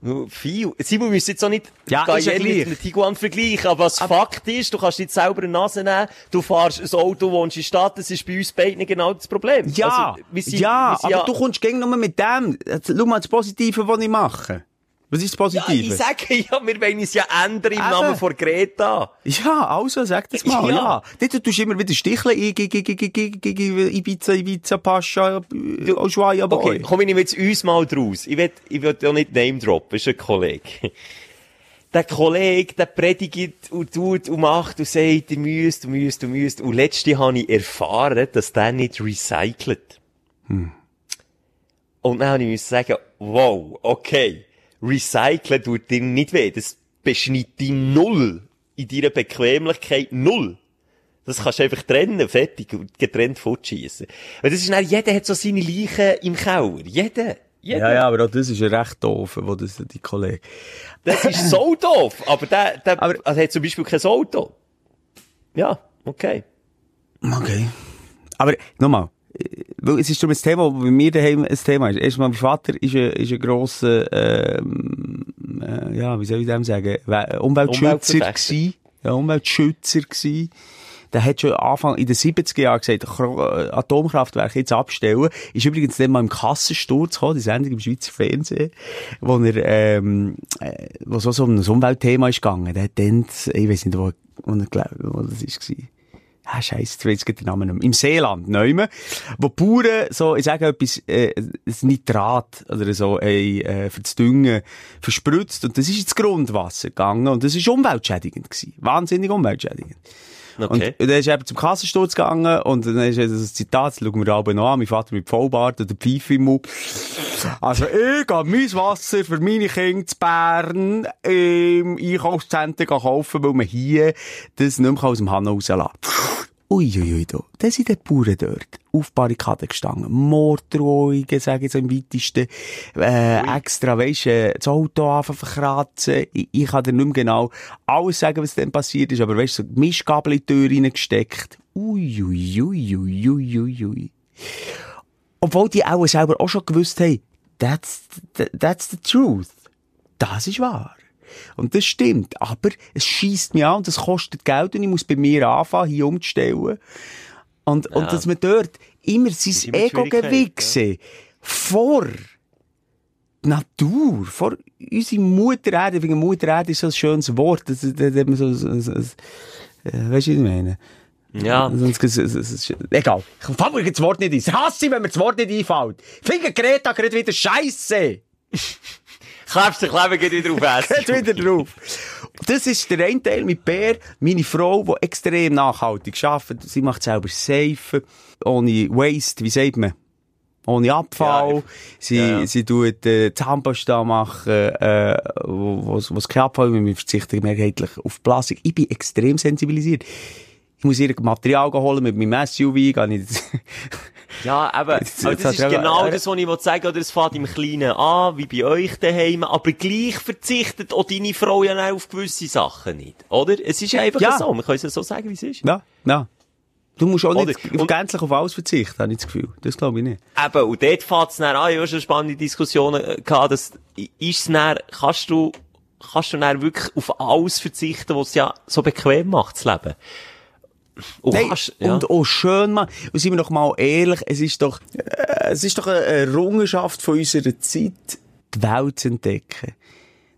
Nur Viel. Simon, wir müssen jetzt auch nicht Ja, ist ja mit einem Tiguan vergleichen, aber was Fakt ist, du kannst nicht selber eine Nase nehmen, du fährst ein Auto, wohnst in der Stadt, das ist bei uns beiden genau das Problem. Ja, Also, sind- ja, aber du kommst gegen nur mit dem. Schau mal das Positive, was ich mache. Was ist das Ja, Positive? ich sage ja, wir wollen uns ja ändern im Eben. Namen von Greta. Ja, also, sag das mal, Ja. ja. Dort tust du immer wieder Sticheln Ibiza, Ibiza, Pascha, Ushuaia, Boy. Okay, komm, ich nehme jetzt uns mal draus. Ich will, ich will ja nicht Name droppen, ist ein Kollege. Der Kollege, der predigt und tut und macht und sagt, ihr müsst, ihr müsst, ihr müsst. Und letzte habe ich erfahren, dass der nicht recycelt. Und dann habe ich müssen sagen, wow, okay, recyceln tut dir nicht weh. Das beschneidet dich null in deiner Bequemlichkeit null. Das kannst du einfach trennen, fertig, und getrennt fortschießen. Weil das ist dann, jeder hat so seine Leichen im Keller. Jeder. Jeder. Ja, ja, aber auch das ist ja recht doof, wo das, die Kollege. Das ist so doof. Aber der, der, Aber- also hat zum Beispiel kein Auto. Ja, okay. Okay. Aber, nochmal. Weil es ist darum ein Thema, das bei mir daheim ein Thema ist. Erstmal, mein Vater ist ein, ist ein grosser, ähm, äh, ja, wie soll ich dem sagen, We- Umweltschützer gsi. Ja, Umweltschützer gsi. Der hat schon Anfang, in den 70er Jahren gesagt, äh, Atomkraftwerke jetzt abstellen. Ist übrigens dann mal im Kassensturz gekommen, die Sendung im Schweizer Fernsehen, wo er, ähm, äh, wo so, so um ein Umweltthema ist gegangen. Der hat dann, ich weiß nicht, wo, wo, er, wo das ist gewesen. Ah, scheisse, jetzt weiss ich den Namen nicht mehr. Im Seeland, neume, wo die Bauern so, ich sage etwas, äh, ein Nitrat oder so, ey, äh, für das Düngen verspritzt. Und das ist ins Grundwasser gegangen und das ist umweltschädigend gewesen. Wahnsinnig umweltschädigend. Okay. Und, dann ist er eben zum Kassensturz gegangen und dann ist das ein Zitat, das schauen wir alle noch an, mein Vater mit Vollbart und der Pfeife im Mund. Also ich gehe mein Wasser für meine Kinder zu Bern im Einkaufszentrum kaufen, weil man hier das nicht mehr aus dem Hahn rauslassen kann. Uiuiui, da. Dann sind die Bauern dort auf Barrikaden gestanden. Morddrohungen, sage ich so im weitesten. Äh, extra, weisst äh, das Auto anfangen verkratzen. Ich, ich kann dir nicht mehr genau alles sagen, was dann passiert ist, aber weisst so die Mischgabel in die Tür reingesteckt. Uiuiuiuiuiui. Obwohl die auch selber auch schon gewusst haben, that's, that's the truth. Das ist wahr. Und das stimmt. Aber es schießt mich an und es kostet Geld und ich muss bei mir anfangen, hier umzustellen. Und, und dass man dort immer sein Ego Schwierigkeit, gewichse vor die Natur, vor unsere Mutter Erde. Ich finde, Mutter Erde ist so ein schönes Wort. Das, das, das, so, so, so, äh, weißt du, was ich meine? Ja. Sonst, es, es, es, egal. Ich fange mir das Wort nicht ein. Ich hasse, wenn mir das Wort nicht einfällt. Finde Greta gerade wieder Scheiße. Klebst dich Leben geht wieder auf Geht Essen. wieder drauf. Das ist der eine Teil mit Bär, meine Frau, die extrem nachhaltig arbeitet. Sie macht selber Seifen, ohne Waste, wie sagt man? Ohne Abfall. Ja, sie, ja, ja. sie tut, äh, Zahnpasta machen, äh, wo, wo's kein Abfall, wir verzichten mehrheitlich auf Plastik. Ich bin extrem sensibilisiert. Ich muss ihr Material holen mit meinem SUV, gehe ich, Ja, Aber jetzt das ist genau das, was ich sagen, oder es fängt im Kleinen an, wie bei euch daheim, aber gleich verzichtet auch deine Frau ja auch auf gewisse Sachen nicht, oder? Es ist einfach Ja. so, man kann es ja so sagen, wie es ist. ja, ja. Du musst auch nicht und- gänzlich auf alles verzichten, habe ich das Gefühl. Das glaube ich nicht. Eben, und dort fängt es dann an, ich habe schon spannende Diskussionen äh, gehabt, dass, ist dann, kannst du, kannst du dann wirklich auf alles verzichten, was es ja so bequem macht, das Leben? Und Nein, kannst, ja. und auch schön, Mann. Und sind wir doch mal ehrlich, es ist doch, äh, es ist doch eine Errungenschaft von unserer Zeit, die Welt zu entdecken.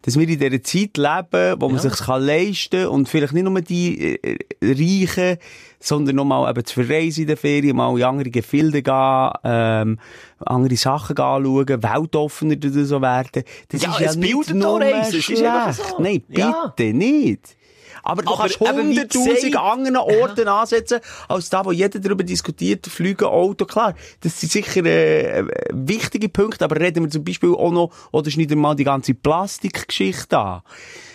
Dass wir in dieser Zeit leben, wo man Ja. sich kann leisten und vielleicht nicht nur die äh, Reichen, sondern noch mal eben zu verreisen in der Ferien, mal in andere Gefilde gehen, ähm, andere Sachen anschauen, weltoffener oder so werden. Das Ja, ist ja es nicht bildet nur Reisen, es ist schlecht. so. Nein, bitte Ja. nicht. Aber du Aber kannst hunderttausend anderen Orten ansetzen, als da, wo jeder darüber diskutiert, Flüge, Auto, klar. Das sind sicher, äh, wichtige Punkte, aber reden wir zum Beispiel auch noch, oder schneiden wir mal die ganze Plastikgeschichte an.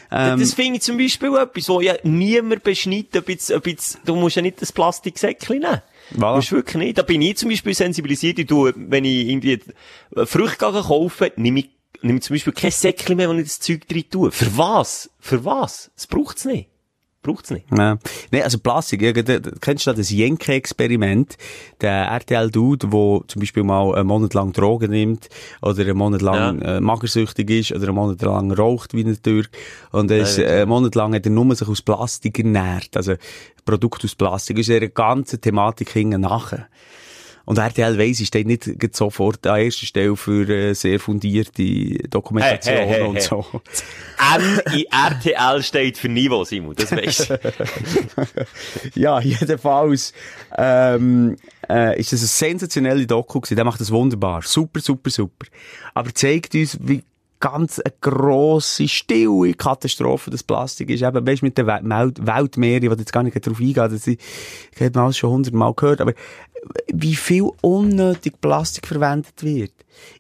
Ähm, das finde ich zum Beispiel etwas, wo ja niemand beschneidet, ob jetzt, ob jetzt, du musst ja nicht das Plastiksäckchen nehmen. Voilà. Das ist wirklich nicht. Da bin ich zum Beispiel sensibilisiert. Ich tue, wenn ich irgendwie Früchte kaufe, nehme ich, nehme ich zum Beispiel kein Säckchen mehr, wo ich das Zeug drin tue. Für was? Für was? Das braucht's nicht. Braucht's nicht. Ja. Nee, also Plastik, ja, kennst du das Jenke-Experiment? Der RTL-Dude, der zum Beispiel mal einen Monat lang Drogen nimmt, oder einen Monat lang äh, magersüchtig ist, oder einen Monat lang raucht wie ein Türk. Und er ist, Ja, ja, äh, einen Monat lang hat er nur sich aus Plastik ernährt. Also, Produkt aus Plastik. Ist eine ganze Thematik hinten nachher. Und RTL weiss, ist steht nicht sofort an erster Stelle für äh, sehr fundierte Dokumentation Hey, hey, hey, und so. N in RTL steht für Niveau, Simon. Das weisst. Ja, jedenfalls ähm, äh, ist das eine sensationelle Doku gewesen. Der macht das wunderbar. Super, super, super. Aber zeigt uns, wie ganz eine grosse, stille Katastrophe das Plastik ist. Eben, weißt, mit den Wel- Welt Weltmeeren, ich will jetzt gar nicht darauf eingehen, das ich, ich habe alles schon hundertmal gehört, aber wie viel unnötig Plastik verwendet wird.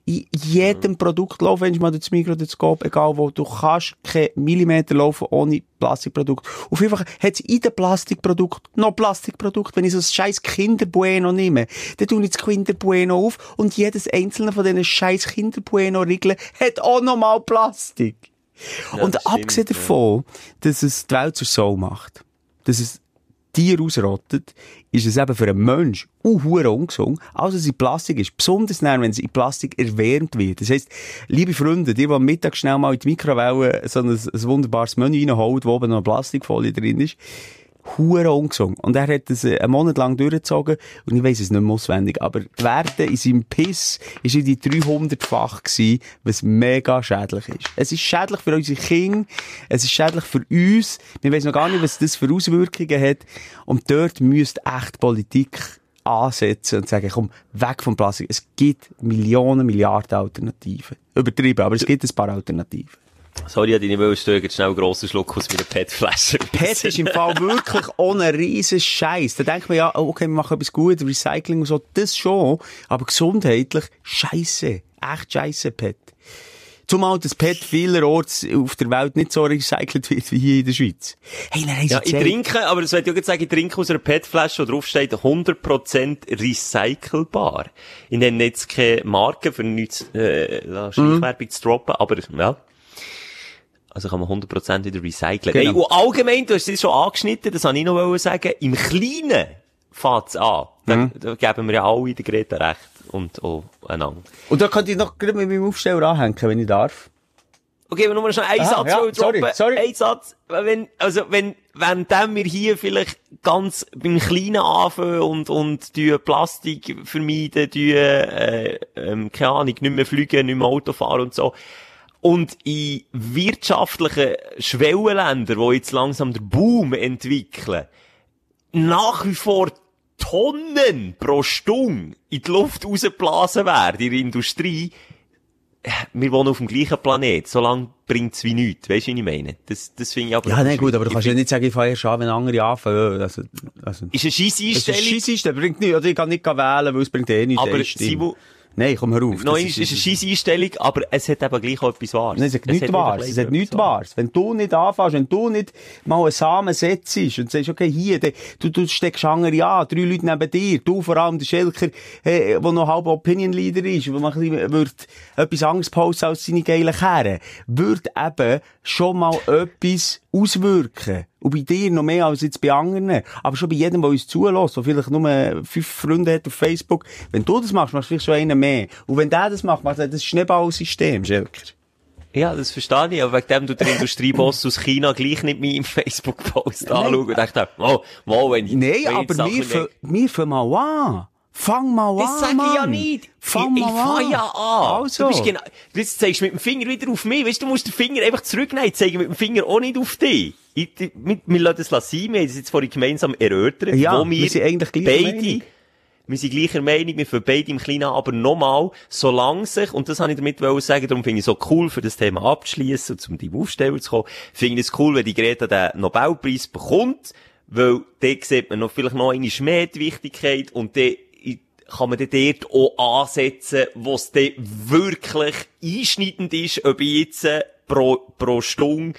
In jedem Produkt laufen, wenn du mal durchs Mikro, durchs Coop, egal wo, du kannst keinen Millimeter laufen ohne Plastikprodukt. Auf jeden Fall hat es in dem Plastikprodukt noch Plastikprodukt. Wenn ich so ein scheiß Kinderbueno nehme, dann tue ich das Kinderbueno auf und jedes einzelne von diesen scheiß Kinderbueno-Riegeln hat auch nochmal Plastik. und das stimmt, abgesehen ja. davon, dass es die Welt zur Sau macht, dass es Tier ausrottet, ist es eben für einen Mensch auch hure ungesund. Also, es in Plastik ist. Besonders dann, wenn es in Plastik erwärmt wird. Das heisst, liebe Freunde, die, die am Mittag schnell mal in die Mikrowelle so ein, ein wunderbares Menü reinholen, wo oben noch eine Plastikfolie drin ist, hure ungesund. Und er hat das äh, einen Monat lang durchgezogen und ich weiss es nicht mehr auswendig, aber die Werte in seinem Piss ist in die 300-fach gewesen, was mega schädlich ist. Es ist schädlich für unsere Kinder, es ist schädlich für uns, wir wissen noch gar nicht, was das für Auswirkungen hat und dort müsste echt Politik ansetzen und sagen, komm, weg vom Plastik. Es gibt Millionen, Milliarden Alternativen. Übertrieben, aber es gibt ein paar Alternativen. Sorry, ich nicht wollen stören, schnell einen grossen Schluck aus meiner PET-Flasche. PET ist im Fall wirklich ohne riesen Scheiß. Da denkt man ja, oh, okay, wir machen etwas gut, Recycling und so, das schon, aber gesundheitlich Scheiße. Echt Scheiße, PET. Zumal das PET vielerorts auf der Welt nicht so recycelt wird wie hier in der Schweiz. Hey, sie Ja, ich trinke, aber das wollte ich auch sagen, ich trinke aus einer PET-Flasche, wo drauf steht 100% recycelbar. Ich nenne jetzt keine Marke, für nichts, äh, da Schleichwerbung zu droppen, aber, ja. Also kann man 100% wieder recyceln. Genau. Nein, und allgemein, du hast es schon angeschnitten, das wollte ich noch sagen, im Kleinen fängt's an. Da, da geben wir ja alle der Greta recht. Und auch einander. Und da könnte ich noch mit meinem Aufsteller anhängen, wenn ich darf. Okay, aber nur noch einen Ah, Satz ja, sorry, droppen. sorry. Ein Satz. Wenn, also, wenn, währenddem wir hier vielleicht ganz beim Kleinen anfangen und, und die Plastik vermeiden, die, äh, ähm, keine Ahnung, nicht mehr fliegen, nicht mehr Auto fahren und so. Und in wirtschaftlichen Schwellenländern, die jetzt langsam der Boom entwickeln, nach wie vor Tonnen pro Stunde in die Luft rausgeblasen werden in der Industrie, wir wohnen auf dem gleichen Planet, solange bringt's wie nichts. Weißt du, wie ich meine? Das, das finde ich aber... Ja, nein, gut, aber du kannst ja nicht sagen, ich fange erst an, wenn andere anfangen. Also, also. Ist eine scheisse Das ist Einstellung, Scheisse, das bringt nichts. Also ich kann nicht wählen, weil es bringt eh nichts. aber eh. Simon, Nein, komm, hör auf. Das einmal, ist eine scheisse Einstellung, aber es hat eben gleich auch etwas Wahres. Nein, es hat nichts Wahres. Es hat nichts Wahres. Wenn du nicht anfängst, wenn du nicht mal einen Samen setzt und sagst, okay, hier, de, du, du steckst andere an, drei Leute neben dir, du vor allem, der Schelker, äh, der noch halb Opinion Leader ist, wo man ein bisschen, wird etwas anderes posten als seine geilen Kerren, wird eben schon mal etwas auswirken. Und bei dir noch mehr als jetzt bei anderen. Aber schon bei jedem, der uns zulässt, der vielleicht nur fünf Freunde hat auf Facebook. Wenn du das machst, machst du vielleicht schon einen mehr. Und wenn der das macht, macht er das Schneeballsystem, Schelker. Ja, das verstehe ich, aber wegen dem tut der Industrieboss aus China gleich nicht meinen Facebook-Post anschauen und dachte, oh, wow, wenn ich... Nein, aber wir fangen mal an. Fang mal Das an, sag ich ja nicht. Fang ich, ich mal fang an. ja an. Also. Du bist genau, du zeigst mit dem Finger wieder auf mich. Weißt du, du musst den Finger einfach zurücknehmen. Ich zeige mit dem Finger auch nicht auf dich. Ich, ich, wir, wir lassen das sein. Wir haben das jetzt vorhin gemeinsam erörtert. Ja, wo wir, wir sind eigentlich gleicher beide, Meinung. wir sind gleicher Meinung, wir für beide im Kleinen aber nochmal, solange sich, und das habe ich damit wollen sagen, darum finde ich es so cool, für das Thema abzuschließen und zum deinem Aufsteller zu kommen, finde ich es cool, wenn die Greta den Nobelpreis bekommt, weil dort sieht man noch vielleicht noch eine mehr die Wichtigkeit und dann kann man dann dort auch ansetzen, wo es dann wirklich einschneidend ist, ob ich jetzt äh, pro, pro Stunde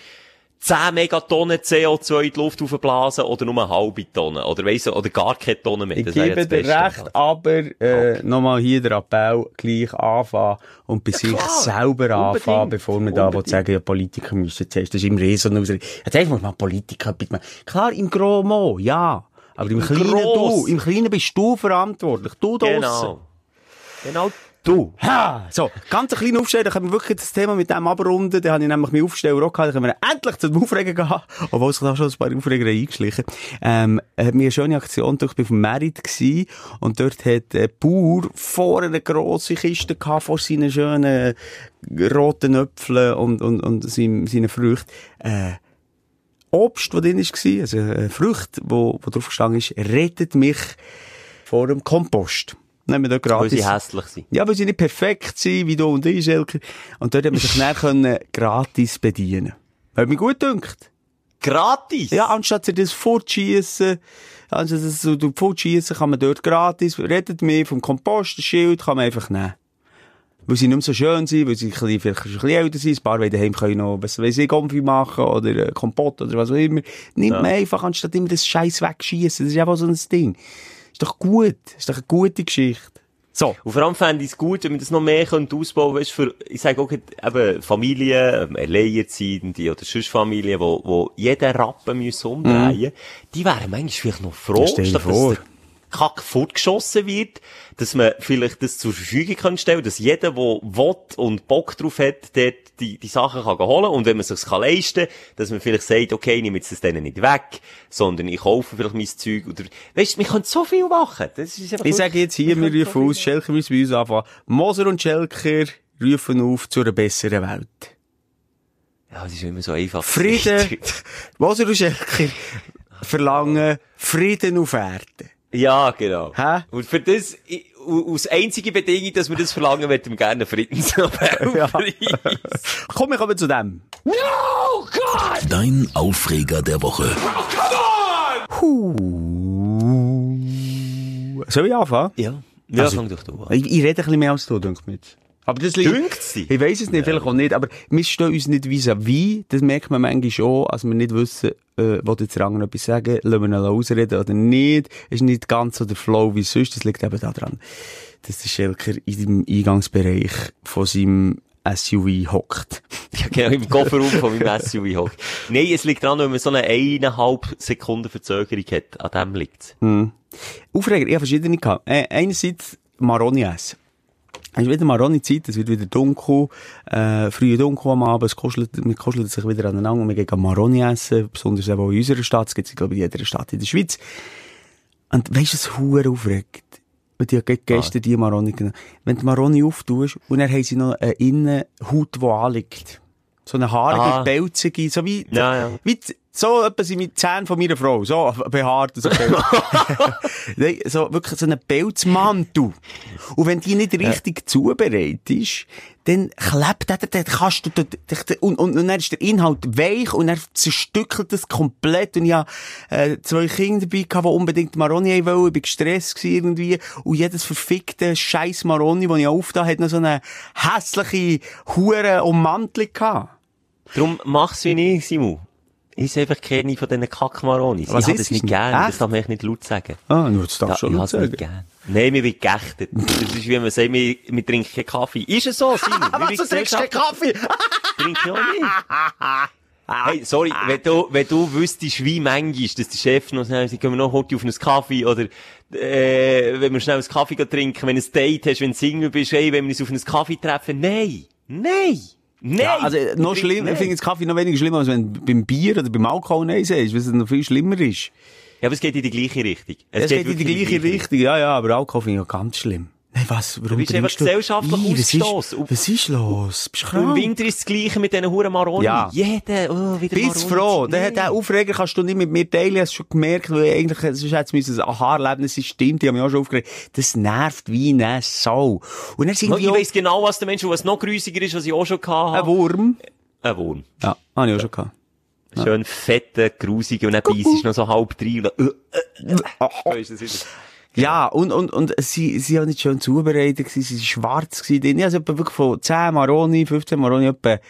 10 Megatonnen CO2 in die Luft aufblasen oder nur eine halbe Tonne. Oder weiss oder gar keine Tonne mehr. Ich Das wäre gebe dir recht, aber äh, nochmal hier der Appell, gleich anfangen und bei sich klar. selber anfangen, bevor man da will sagen, ja, Politiker müssen zuerst, das ist immer so eine Ausrede. Jetzt einfach mal Politiker, bitte. Klar, im Gromo, ja. Aber im, Kleinen Gross. du, im Kleinen bist du verantwortlich. Du draussen. Genau. Genau du. Ha! So, ganz ein kleiner Aufsteller, können wir wirklich das Thema mit dem abrunden. Dann habe ich nämlich meinen Aufsteller auch gehabt, dann können wir endlich zum Aufregen gehen. Obwohl sich da schon ein paar Aufreger eingeschlichen ähm, hat mir eine schöne Aktion durch, ich bin vom Merit gsi und dort hat ein Bauer vor eine grosse Kiste gehabt, vor seinen schönen roten Äpfeln und, und, und seinen, seinen Früchten, äh, Obst, das drin war, also eine Frucht, wo, wo drauf gestanden ist, rettet mich vor dem Kompost. Nehmen wir da Weil sie gratis. hässlich sind. Ja, weil sie nicht perfekt sind, wie du und ich, Schelker. Und dort hat man sich dann können gratis bedienen. Hat mich gut dünkt. Gratis? Ja, anstatt sie das fortschiessen, anstatt das so fortschiessen, kann man dort gratis, rettet mich vom Kompost, das Schild kann man einfach nehmen. Weil sie nicht mehr so schön sind, weil sie vielleicht ein bisschen älter sind, ein paar wollen daheim können noch, was weiss ich, Gomfi machen, oder äh, Kompott, oder was auch immer. Nimmt man einfach, anstatt immer das Scheiß wegschiessen. Das ist einfach so ein Ding. Ist doch gut. Ist doch eine gute Geschichte. So. Und vor allem fände ich es gut, wenn wir das noch mehr könnte ausbauen weißt, für, ich sage auch, eben, Familien, ähm, Alleinerziehende oder sonst Familien, wo, wo jeden Rappen müssen umdrehen, die wären manchmal vielleicht noch froh, Ja, stell dir statt dass vor. der Kack fortgeschossen wird, dass man vielleicht das zur Verfügung kann stellen, dass jeder, der will und Bock drauf hat, dort die, die Sachen kann holen und wenn man sich's kann leisten, dass man vielleicht sagt, okay, ich nehme jetzt das denen nicht weg, sondern ich kaufe vielleicht mein Zeug oder, weißt du, wir können so viel machen. Das ist einfach Ich sage jetzt hier, wir rufen so aus, Schelker müssen bei uns anfangen. Moser und Schelker rufen auf zu einer besseren Welt. Ja, das ist immer so einfach. Frieden, Moser und Schelker verlangen Frieden auf Erden. Ja, genau. Hä? Und für das, aus einzige Bedingung, dass wir das verlangen, möchten wir gerne einen Friedensnobelpreis. Komm, wir kommen zu dem. Dein Aufreger der Woche. Huh. Soll ich anfangen? Ja. Ja, Also- fang doch du an. Ich, ich rede ein bisschen mehr als du, denke ich. Aber das liegt... Ich weiss es nicht, vielleicht auch nicht, aber wir stehen uns nicht vis-à-vis. Das merkt man manchmal schon, als wir nicht wissen, äh, will jetzt der andere etwas sagen, lassen wir ihn ausreden oder nicht. Ist nicht ganz so der Flow wie sonst. Das liegt eben daran, dass der Schelker in dem Eingangsbereich von seinem SUV hockt. Ja, genau, im Kofferraum von meinem SUV hockt. Nein, es liegt daran, wenn man so eine eineinhalb Sekunden Verzögerung hat. An dem liegt's. Aufreger, ich habe verschiedene gehabt. Äh, einerseits Maroni essen. Es ist wieder Maroni-Zeit, es wird wieder dunkel, äh, früh dunkel am Abend, es kuschelt, man kuschelt sich wieder aneinander und wir gehen Maroni essen, besonders eben in unserer Stadt, es gibt es, glaube ich, in jeder Stadt in der Schweiz. Und weisst du, was hure aufregt? Und ich habe gestern die Maroni genommen. Wenn du Maroni auftust, und dann haben sie noch eine Innenhaut, die anliegt. So eine haarige, Ah. pelzige, so wie, Ja, ja. wie, so etwa sind mit Zähnen von meiner Frau. So behaart und so. Nein, so wirklich so ein Pelzmantel. Und wenn die nicht richtig zubereitet ist, dann klebt der, dann kannst du, und, und, und dann ist der Inhalt weich und dann zerstückelt das komplett. Und ich hatte, äh, zwei Kinder dabei gehabt, die unbedingt Maroni wollen. Ich war gestresst irgendwie. Und jedes verfickte scheiß Maroni, das ich aufgetan hat noch so eine hässliche Hure Ummantelung gehabt. Darum mach's wie ich, Simon. Ich sehe einfach keine von diesen Kackmaronis. Was ich habe ist das nicht gern. Das Echt? darf man echt nicht laut sagen. Ah, nur das darfst du ich schon es sagen. nicht gern. Nein, mir wird geächtet. Das ist wie man sagt, wir, wir trinken keinen Kaffee. Ist es so, Simon? Wir Was, du trinkst keinen Kaffee? Trinke ich auch nicht. Hey, sorry, wenn du, wenn du wüsstest, wie manchmal, dass der Chef noch schnell sagt, gehen wir noch heute auf einen Kaffee, oder, äh, wenn wir schnell einen Kaffee trinken, wenn du ein Date hast, wenn du Single bist, hey, wenn wir uns auf einen Kaffee treffen, nein! Nein! Nein! Ja, also, noch schlimm, ich finde Kaffee noch weniger schlimm, als wenn du beim Bier oder beim Alkohol Nein sagst, weil es noch viel schlimmer ist. Ja, aber es geht in die gleiche Richtung. Es, geht in die gleiche Richtung, ja, ja, aber Alkohol finde ich auch ganz schlimm. Nein, was, warum bist einfach du? gesellschaftlich Ih, was ausgestossen. Was ist los? Bist du Im krank? Winter ist das Gleiche mit diesen Huren Maroni. Ja. Jeder, oh, wieder Bist Maroni. froh. Der, Nein. der Aufreger kannst du nicht mit mir teilen, hast du schon gemerkt, weil eigentlich, sonst hätte es ein Aha-Erlebnis stimmt, die haben mich auch schon aufgeregt. Das nervt wie eine Sau. Und dann sind Ich auch weiss genau, was der Mensch, was noch grüssiger ist, was ich auch schon gehabt ein habe. Wurm. Ein Wurm. Ja, habe ich auch schon gehabt. Schön fette, grusige, und dann beißt noch so halb drin. äh, äh, äh. Ist- Ja, und, und, und sie, sie haben nicht schön zubereitet gewesen, sie waren schwarz gewesen. Ich also wirklich von 10 Maroni, 15 Maroni etwa äh,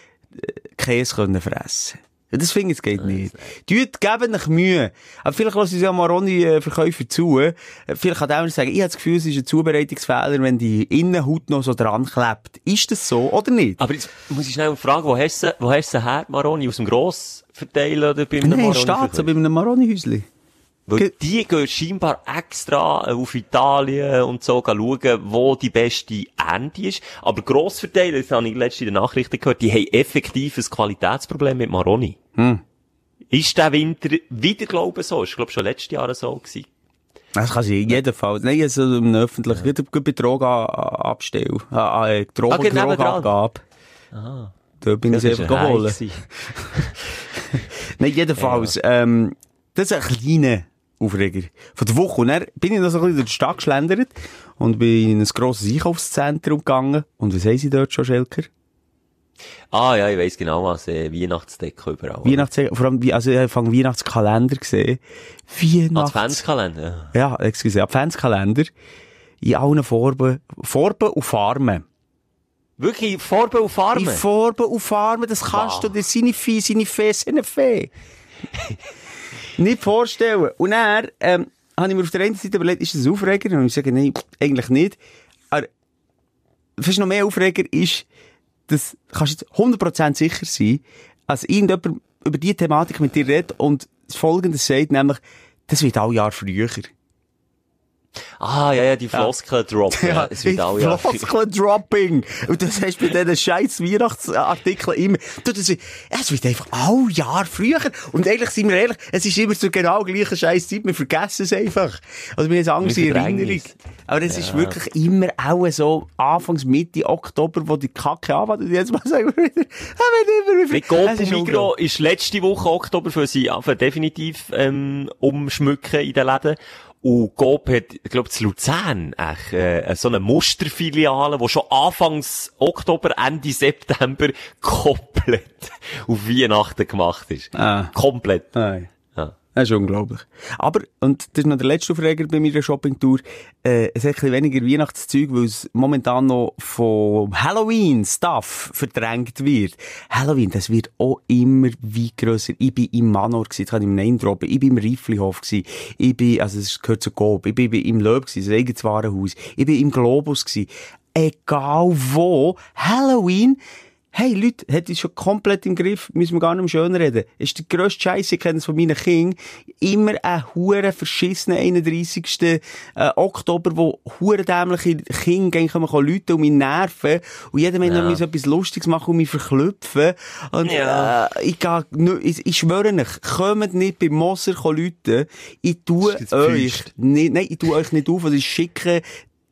Käse können fressen. Das finde ich, geht nicht. Tut, geben euch Mühe. Aber vielleicht lassen sie ja Maroni-Verkäufer zu. Äh, Vielleicht kann der sagen, ich habe das Gefühl, es ist ein Zubereitungsfehler, wenn die Innenhaut noch so dran klebt. Ist das so oder nicht? Aber jetzt muss ich schnell fragen, wo hast du, wo hast du her, Maroni? Aus dem Grossverteiler oder bei einem Nein, Maroni? steht so bei einem Maroni-Häusli. Weil die gehen scheinbar extra auf Italien und so schauen, wo die beste Ende ist. Aber Grossverteiler, das habe ich letztens in den Nachrichten gehört, die haben effektiv ein Qualitätsproblem mit Maroni. Hm. Ist der Winter wieder, glaube ich, so? Ist, glaube ich, schon letztes Jahr so gewesen. Das kann sie in jedem Fall. Nein, also im öffentlichen, wieder bei Drogenabstell, ah, äh, Drogen, Ah, genau, Drogenabgabe. Da bin ich einfach geholt. Nein, jedenfalls, ähm, das ist ein kleiner Aufreger von der Woche. Und dann bin ich noch so ein bisschen durch die Stadt geschlendert und bin in ein grosses Einkaufszentrum gegangen. Und was haben sie dort schon, Schelker? Ah, ja, ich weiss genau was, äh, Weihnachtsdecke überall. Weihnachts vor allem, also ich habe Weihnachtskalender gesehen. Weihnachts... Adventskalender. Ja, excuse, Adventskalender. In allen Farben, Farben und Farben. Wirklich, Farbe und Farbe. In Farben und Farben, das kannst du dir, seine Vieh, seine Fee, seine Fee. nicht vorstellen. Und dann, ähm, habe ich mir auf der einen Seite überlegt, ist das ein Aufreger? Und ich sage, nein, eigentlich nicht. Aber, fast noch mehr Aufreger ist, das kannst du jetzt 100% sicher sein, als irgendjemand über diese Thematik mit dir redet und das Folgende sagt, nämlich, das wird all Jahr früher. Ah, ja, ja, die Floskeln droppen. Ja, es wird auch, ja. Floskeln-Dropping. Und das hast du bei diesen scheiß Weihnachtsartikeln immer. Du, das, es wird einfach all Jahr früher. Und eigentlich, sind wir ehrlich, es ist immer zur genau gleichen scheiß Zeit. Wir vergessen es einfach. Also, wir haben Angst Wir in Erinnerung. Aber es ist wirklich immer auch so Anfangs, Mitte Oktober, wo die Kacke anfängt. Und jetzt mal sagen wir wieder, ah, wenn immer, wie Mit Es und ist ist letzte Woche Oktober für sie definitiv ähm, umschmücken in den Läden. Und Coop hat, ich glaube, zu Luzern echt, äh, so eine Musterfiliale, die schon Anfangs Oktober, Ende September komplett auf Weihnachten gemacht ist. Ah. Komplett. Nein. Das ist unglaublich. Aber, und das ist noch der letzte Aufreger bei meiner Shoppingtour, äh, es hat ein weniger Weihnachtszeug, weil es momentan noch von Halloween-Stuff verdrängt wird. Halloween, das wird auch immer weit grösser. Ich bin im Manor gewesen, das kann ich im Name droppen. Ich bin im Rifflihof gewesen. Ich bin, also es gehört zu Coop. Ich bin im Löb gewesen, das eigenes Warenhaus. Ich bin im Globus gewesen. Egal wo, Halloween, Hey, Leute, hat es schon komplett im Griff, müssen wir gar nicht mehr schön reden. Ist der grösste Scheiß, ich kenne es von meinen Kindern, immer ein hure verschissener 31. Äh, Oktober, wo hure dämliche Kinder gehen kommen, kommen Leute und mich nerven und jeder Mensch Ja. muss etwas Lustiges machen und mich verklüpfen. Und, Ja. äh, ich ich, ich schwöre euch, kommt nicht bei Moser Leute, ich tue euch nicht, nein, ich tue euch nicht auf, also ich schicke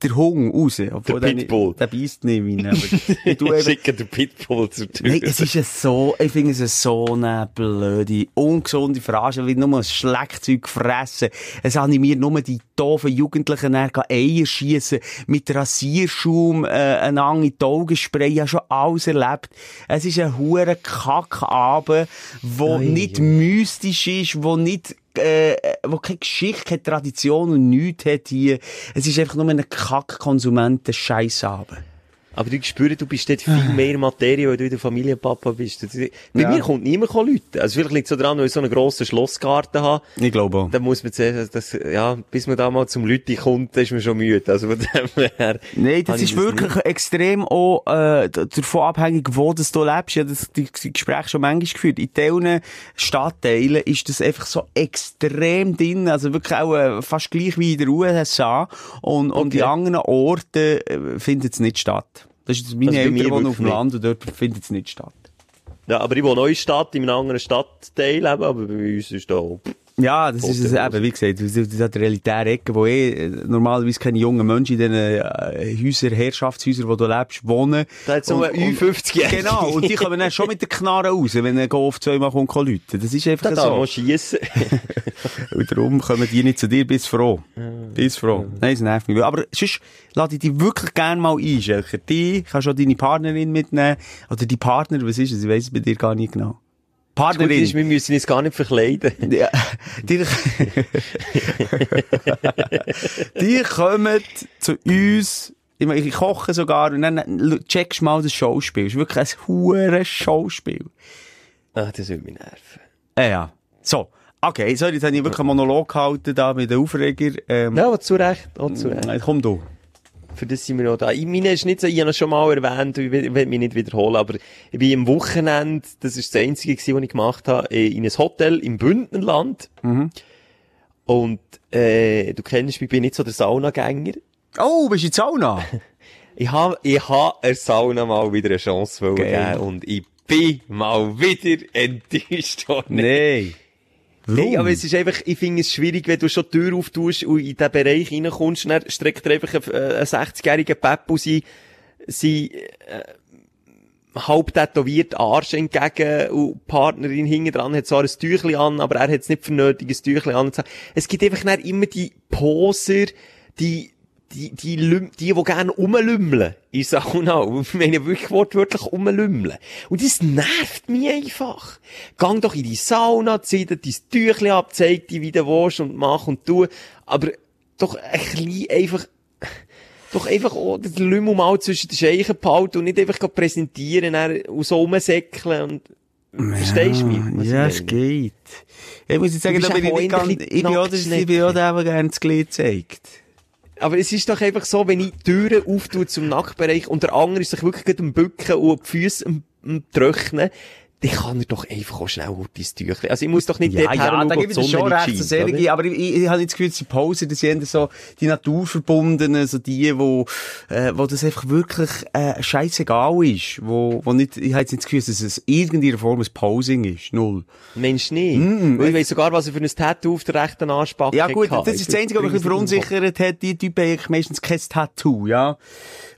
der Hung raus. Obwohl Der der Pitbull. Der beißt nicht rein, aber ich tue eben, Schicken den Pitbull zur Tür. Nein, es ist ja so, ich finde es so eine blöde, ungesunde Verarsche, wie nur ein Schleckzeug gefressen. Es animiert nur die doofen Jugendlichen, Eier schiessen, mit Rasierschaum, äh, einander in die Augen sprayen. Ich habe schon alles erlebt. Es ist ein hure Kackabend, wo Ui, nicht ui. mystisch ist, wo nicht äh, wo keine Geschichte, keine Tradition und nichts hat hier. Es ist einfach nur ein Kack-Konsumenten-Scheissabend. Aber du spürst, du bist dort viel mehr Materie, weil du wieder Familienpapa bist. Das- Bei Ja. mir kommt niemand Leute. Also vielleicht liegt es so dran, weil ich so einen grossen Schlossgarten habe. Ich glaube auch. Dann muss man zuerst, das, ja, bis man da mal zum Leute kommt, ist man schon müde. Also von dem her. Nein, das ist wirklich extrem auch äh, davon abhängig, wo das du lebst. Ich habe das, die, die Gespräche schon manchmal geführt. In teilen Stadtteilen ist das einfach so extrem drin, also wirklich auch äh, fast gleich wie in der USA. Und, und Okay. in anderen Orten äh, findet es nicht statt. Das ist meine mir Eltern wohnen auf dem Land und dort findet es nicht statt. Ja, aber ich wohne in Stadt, in einem anderen Stadtteil eben, aber bei uns ist da, Ja, das ist es eben, wie gesagt, das ist das realitäre Ecke, wo eh normalerweise keine jungen Menschen in diesen äh, Häusern, Herrschaftshäusern, wo du lebst, wohnen. da hat so ein und- Ü50-Jährige. Genau, und die kommen dann schon mit der Knarre raus, wenn ein Golf zweimal kommt, kann läuten. Das ist einfach Da so. schiessen. Und darum kommen die nicht zu dir, bis froh. Bis froh. Nein, es nervt mich. Aber sonst lade ich dich wirklich gerne mal ein, Schelker. Die, kannst auch deine Partnerin mitnehmen. Oder die Partner, was ist es? Ich weiss es bei dir gar nicht genau. Partnerin. ist, wir müssen uns gar nicht verkleiden. Ja, die, die kommen zu uns, ich, meine, ich koche sogar, und dann checkst du mal das Schauspiel. Es ist wirklich ein hure Schauspiel. Ah, das würde mich nerven. Äh, ja. So. Okay, sorry, jetzt habe ich wirklich einen Monolog gehalten da mit den Aufreger. Ähm, Ja, aber zu Recht, auch zu Recht. Komm du. Für das sind wir auch da. Ich meine, ist nicht so, ich habe es schon mal erwähnt, ich will, will mich nicht wiederholen, aber ich bin am Wochenende, das ist das Einzige gewesen, was ich gemacht habe, äh, in ein Hotel im Bündnerland. Und, äh, du kennst mich, ich bin nicht so der Saunagänger. Oh, bist du in die Sauna? Ich habe, ich habe der Sauna mal wieder eine Chance wollen und ich bin mal wieder enttäuscht worden. Nein. Nein, aber es ist einfach, ich finde es schwierig, wenn du schon die Tür auftust und in diesen Bereich reinkommst, dann streckt dir einfach ein, äh, ein 60-jähriger Peppo sein, sein, äh, halb tätowiert Arsch entgegen und die Partnerin hinten dran hat zwar ein Tüchli an, aber er hat es nicht für nötig, ein Tüchli an. Es gibt einfach immer die Poser, die, die, die, Lüm die, die gerne rumlümmeln in Sauna. Ich meine wirklich wortwörtlich rumlümmeln. Und das nervt mich einfach. Gang doch in die Sauna, zieh dir dein Tüchli ab, zeig dir, wie du willst und mach und tu. Aber doch ein bisschen einfach, doch einfach auch den Lümmel mal zwischen den Scheichen behalten und nicht einfach präsentieren und so rumsäckeln und, verstehst du mich? Ja, es geht. Ich muss jetzt sagen, da bin ich nicht ganz, ich bin auch, ich bin auch gerne das Glied zeigt. Aber es ist doch einfach so, wenn ich die Türen auftue zum Nacktbereich und der andere ist sich wirklich am Bücken und die Füße am, am Trocknen, dann kann er doch einfach auch schnell gut ins Tüchlein. Also ich muss doch nicht Ja, dort ja, da ich dir Sonne schon recht, so sehr, oder? aber ich, ich, ich habe nicht das Gefühl, die Pause, das sind so die Naturverbundenen, so die, wo, äh, wo das einfach wirklich, äh, scheißegal ist, wo, wo nicht, ich habe jetzt nicht das Gefühl, dass es irgendeiner Form ein Posing ist, null. Mensch nicht. Weil ich weiss sogar, was er für ein Tattoo auf der rechten Arschbacke Ja gut, hatte. das ist das Einzige, was mich verunsichert hat, die Typen haben meistens kein Tattoo, ja,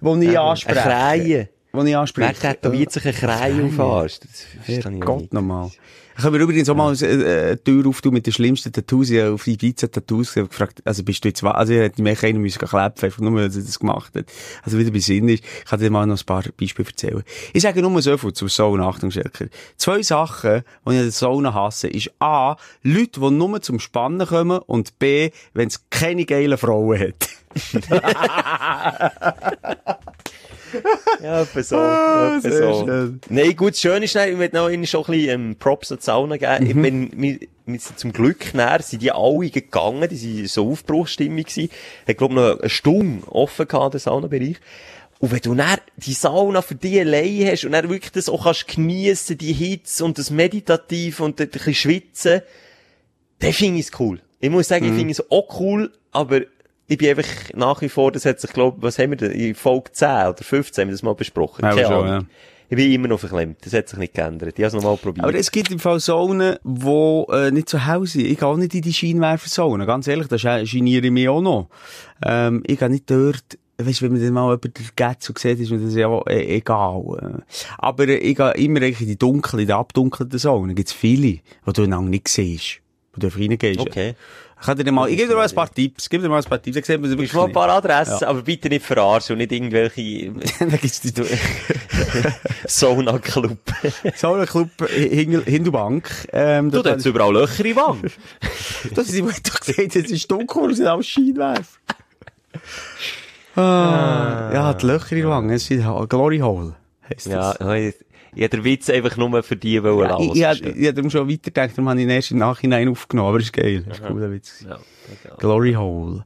wo ich Eine anspreche. Krähe. Wo ich anspreche. Wer tätowiert sich eine Krähe auf den Arsch? Das verstehe ich Gott nochmal. Ich habe mir übrigens auch mal äh, eine Tür auftun mit den schlimmsten Tattoos. Ich habe auf die Ibiza-Tattoos gefragt, also bist du jetzt, wa- also ich hätte mich einer müssen klepfen, einfach nur, weil er das gemacht hat. Also wieder bei Sinn ist. Ich kann dir mal noch ein paar Beispiele erzählen. Ich sage nur so viel zum Sauna, Achtung, Schelker. Zwei Sachen, die ich an der Sauna hasse, ist A, Leute, die nur zum Spannen kommen und B, wenn es keine geilen Frauen hat. Ja, etwa so. Ah, so. schön. Nein, gut, das Schöne ist, ich möchte noch ihnen schon ein bisschen ähm, Props an die Sauna geben. Mhm. Ich bin, wir, wir sind zum Glück näher, sind die alle gegangen, die sind so Aufbruchsstimmung gewesen. Hat, glaub noch eine Stunde offen gehabt, der Saunabereich. Und wenn du dann die Sauna für dich allein hast und dann wirklich das auch kannst geniessen, die Hitze und das Meditativ und ein bisschen schwitzen, dann finde ich es cool. Ich muss sagen, Mhm. ich finde es auch cool, aber ich bin einfach nach wie vor, das hat sich, glaub, was haben wir denn, in Folge 10 oder 15 haben wir das mal besprochen. Ja, Keine schon, Ahnung. Ich bin immer noch verklemmt. Das hat sich nicht geändert. Ich habe es nochmal probiert. Aber es gibt im Fall Zonen, die äh, nicht zu Hause sind. Ich gehe auch nicht in die Scheinwerferzone. Ganz ehrlich, da sche- geniere ich mich auch noch. Ähm, ich gehe nicht dort, weißt du, wenn man dann mal über den Gätz und sieht, ist mir das ja äh, egal. Äh, Aber ich gehe immer eigentlich in die dunkle, in die abdunkelten Zonen. Da gibt es viele, die du lange nicht siehst. Wo du einfach reingehst. Okay. Ich, kann dir mal, ich gebe dir mal ein paar Tipps. Gebe dir mal ein paar Tipps. Dann sieht man es mal ein paar Adressen, Ja. aber bitte nicht verarschen und nicht irgendwelche. Dann gibt's die Sauna-Club. Sauna-Club Hingel- Hindubank. Ähm, Du, da hat's überall Löcher in Wand. Das ist, ich doch gesagt, es ist dunkel es sind alles Scheinwerfer. Ah, ja, die Löcher in Wange, es ist Glory Hole, heisst Ja, das. Ich, ich den Witz einfach nur für die wollen Ja, ich, ich, lassen. ich, ich hätte darum schon weitergedacht, darum habe ich ihn erst im Nachhinein aufgenommen, aber ist geil. Das ist ein cooler Witz. Ja. Glory Hole.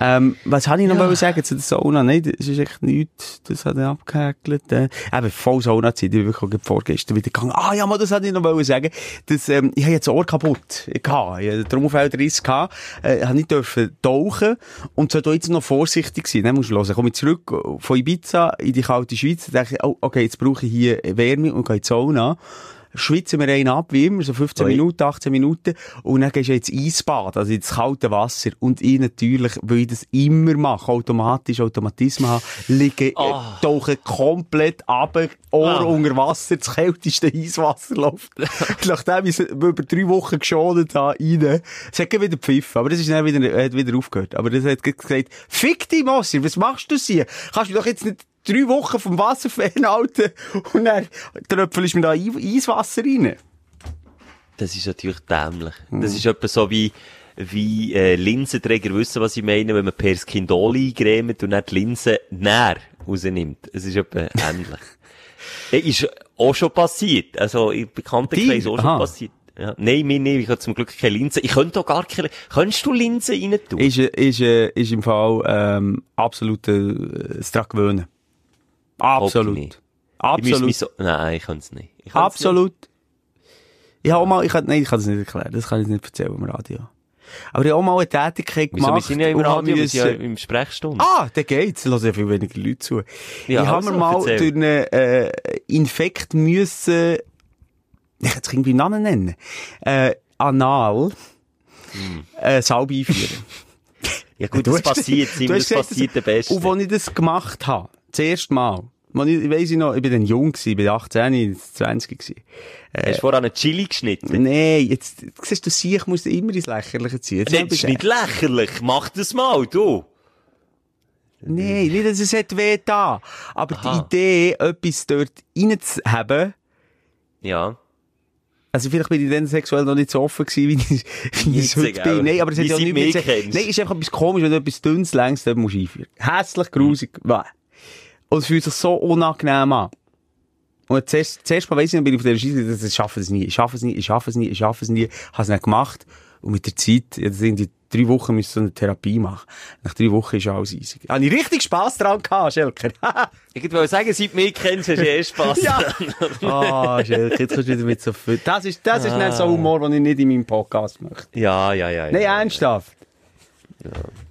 Ähm, was habe ich noch ja. sagen zu der Sauna? Nein, das ist echt nichts, das hat er abgehäkelt. Äh. Eben, voll Sauna-Zeit, ich bin wirklich vorgestern wieder gegangen. Ah, ja, mal, das hatte ich noch wollen sagen. Das, ähm, ich habe jetzt das Ohr kaputt. Ich hatte, ich hatte Trommelfeldriss gehabt, äh, ich habe nicht dürfen tauchen und sollte jetzt noch vorsichtig sein. Dann musst du hören, komme ich zurück von Ibiza in die kalte Schweiz, denke ich, oh, okay, jetzt brauche ich hier Wärme und gehe in die Sauna. Schwitzen wir einen ab, wie immer, so 15 Ui. Minuten, 18 Minuten. Und dann gehst du ins Eisbad, also ins kalte Wasser. Und ich natürlich, weil ich das immer mache, automatisch, Automatismus habe, liege, äh, tauche komplett ab, Ohr Ah. unter Wasser, das kälteste Eiswasser läuft. Nachdem ich es über drei Wochen geschont habe, rein. Es hat wieder gepfiffen, aber das ist dann wieder, hat wieder aufgehört. Aber das hat gesagt, fick dich, Mossi, was machst du hier? Kannst du doch jetzt nicht drei Wochen vom Wasser fernhalten und dann tröpfelst du mir da Ei- Eiswasser rein. Das ist natürlich dämlich. Hm. Das ist etwa so wie, wie äh, Linsenträger wissen, was ich meine, wenn man per Skindol eingremt und dann die Linse näher rausnimmt. Es ist etwa ähnlich. Äh, ist auch schon passiert. Also, im Bekanntenkreis auch schon Aha. passiert. Ja. Nein, mir nicht. Ich habe zum Glück keine Linse. Ich könnte auch gar keine, könntest du Linsen rein tun? Ist, äh, ist, äh, ist im Fall, ähm, absolut, äh, dran gewöhnen. Absolut. nicht. Ich Absolut. mich so, nein, ich kann es nicht. Ich Absolut. Ich habe auch mal, ich kann, nein, ich kann das nicht erklären. Das kann ich nicht erzählen im Radio. Aber ich habe auch mal eine Tätigkeit Nicht. Wieso? gemacht. Wir sind ja im Radio, wir sind ja im Sprechstunde. Ah, da geht's. Da hören ja viel weniger Leute zu. Ja, ich habe also, mir mal erzähl. durch einen äh, Infekt müssen, ich kann es irgendwie Namen nennen, äh, anal, Hm. äh, Salbe einführen. Ja gut, das passiert, das passiert der Beste. Und als ich das gemacht habe, das erste Mal, ich, weiss ich noch, ich bin dann jung gewesen, ich bin 18, ich war 20 gewesen. Hast du vorher einen Chili geschnitten? Nee, jetzt, siehst du, siehst, musst du immer ins Lächerliche ziehen. Jetzt Das ist ich- nicht lächerlich. Mach das mal, du. Nein, nicht, dass es hat weh da. Aber Aha. die Idee, etwas dort reinzuhaben, Ja. also vielleicht bin ich dann sexuell noch nicht so offen gewesen, wie ich, wie ich heute bin. Nein, aber es hat ja sie nicht mich mit... Nein, ist einfach etwas komisch, wenn du etwas dünnes, längs, dort musst einführen. Hässlich, grusig, Hm. Und es fühlt sich so unangenehm an. Und zuerst, zuerst mal weiss ich, bin ich auf der Scheisse, ich schaffe es nie, ich schaffe es nie, ich schaffe es nie, ich schaffe es nie, habe es nicht gemacht. Und mit der Zeit, jetzt sind die drei Wochen müssen so eine Therapie machen. Nach drei Wochen ist alles easy. Habe ich richtig Spass dran gehabt, Schelker. Ich wollte sagen, seit du mich kennst, hast du eh Spass. Ja. Ah, Schelker, jetzt kommst du wieder mit so viel. Das ist, das ist nicht so Humor, den ich nicht in meinem Podcast möchte. ja, ja, ja. ja. Nein, ernsthaft.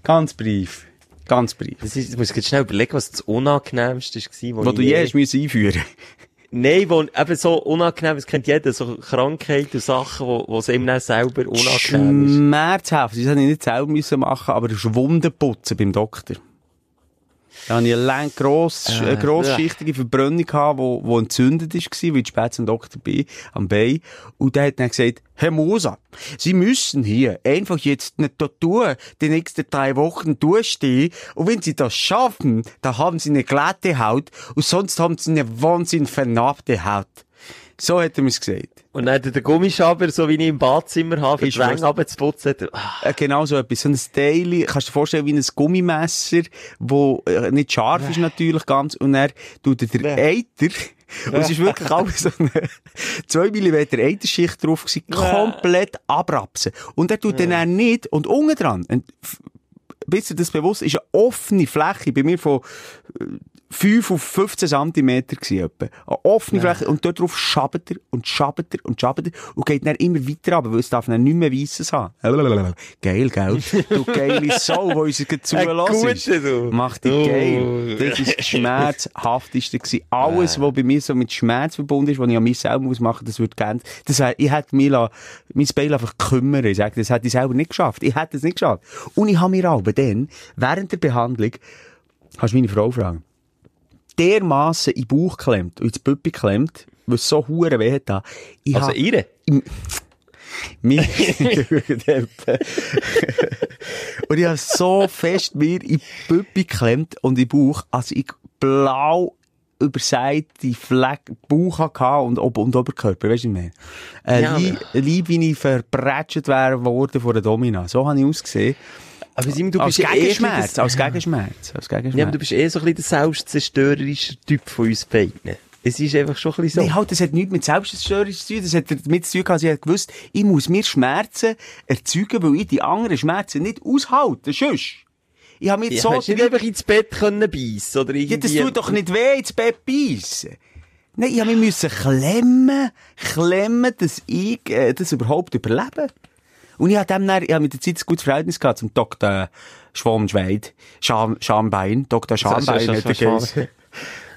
Ganz brief. Ganz brief. Das ist, ich muss jetzt schnell überlegen, was das Unangenehmste war. Wo du je hast müssen einführen. Nein, wo eben so unangenehm, das kennt jeder, so Krankheiten und Sachen, wo, wo es ihm dann selber unangenehm ist. Schmerzhaft. Das hätte ich nicht selber müssen machen, aber das ist Wundenputzen beim Doktor. Da hatte ich eine lang, gross, Äh, eine grossschichtige Verbrennung gehabt, wo, wo entzündet gewesen, weil ich spät zum Doktor bin, am Bein. Und der hat dann gesagt, Herr Moser, Sie müssen hier einfach jetzt da tun, die nächsten drei Wochen durchstehen. Und wenn Sie das schaffen, dann haben Sie eine glatte Haut und sonst haben Sie eine wahnsinnig vernarbte Haut. So hat er mir's gesagt. Und dann hat er den Gummischaber, so wie ich im Badzimmer habe, für Ich die Wänge runterzuputzen, er, ah, Äh, genau so etwas. So ein Teil, kannst du dir vorstellen, wie ein Gummimesser, wo äh, nicht scharf ist natürlich ganz, und er tut er den Eiter, und es ist wirklich alles so eine 2 mm Eiterschicht drauf gewesen, komplett abrapsen. Und er tut dann auch nicht, und unten dran, bis dir das bewusst ist, eine offene Fläche, bei mir von äh, 5 auf 15 cm gewesen. Eine offene Fläche, und dort drauf schabert er, und schabert er, und schabert er, und geht dann immer weiter runter, weil es darf dann nicht mehr weisses haben. Geil, gell? Du geile Sau, die uns zulässt. Macht dich Oh. geil. Das ist das Schmerzhafteste gewesen. Alles, was bei mir so mit Schmerz verbunden ist, was ich an mich selber muss machen, das würde gern, das wär, ich hätte mich mein Bein einfach kümmern. Ich sage, das hätte ich selber nicht geschafft. Ich hätte es nicht geschafft. Und ich habe mir aber dann, während der Behandlung, kannst du meine Frau fragen, dermassen in den Bauch geklemmt und ins Püppi geklemmt, weil es so hure weh hat. Ich also ihre. mir und ich habe so fest mir in die Püppi geklemmt und in den Bauch, als ich blau überseite Fleck, Bauch hatte und, Ob und Oberkörper, weißt du, meine? Äh, Ja, lieb, lieb, wie ich verbrätscht wäre worden von der Domina. So habe ich ausgesehen. Aber Simon, du Als bist ja eh Gegenschmerz, das- als Gegenschmerz, als Gegenschmerz. Ja, aber du bist eh so ein bisschen der selbstzerstörerische Typ von uns beiden. Es ist einfach schon ein bisschen so. Nein, halt, das hat nichts mit Selbststörung zu tun. Das hat damit zu tun, dass ich gewusst ich muss mir Schmerzen erzeugen, weil ich die anderen Schmerzen nicht aushalte. Sonst. Ich habe mir ja, so hast du nicht einfach ins Bett können beißen oder Ja, irgendwie. das tut doch nicht weh, ins Bett beißen. Nein, ich habe mich müssen klemmen, klemmen, dass ich äh, das überhaupt überlebe. Und ich habe dem dann, ich habe mit der Zeit ein gutes Verhältnis gehabt zum Dr. Schwammschweid, Scham, Schambein, Dr. Schambein, Scham- hat er geheißen.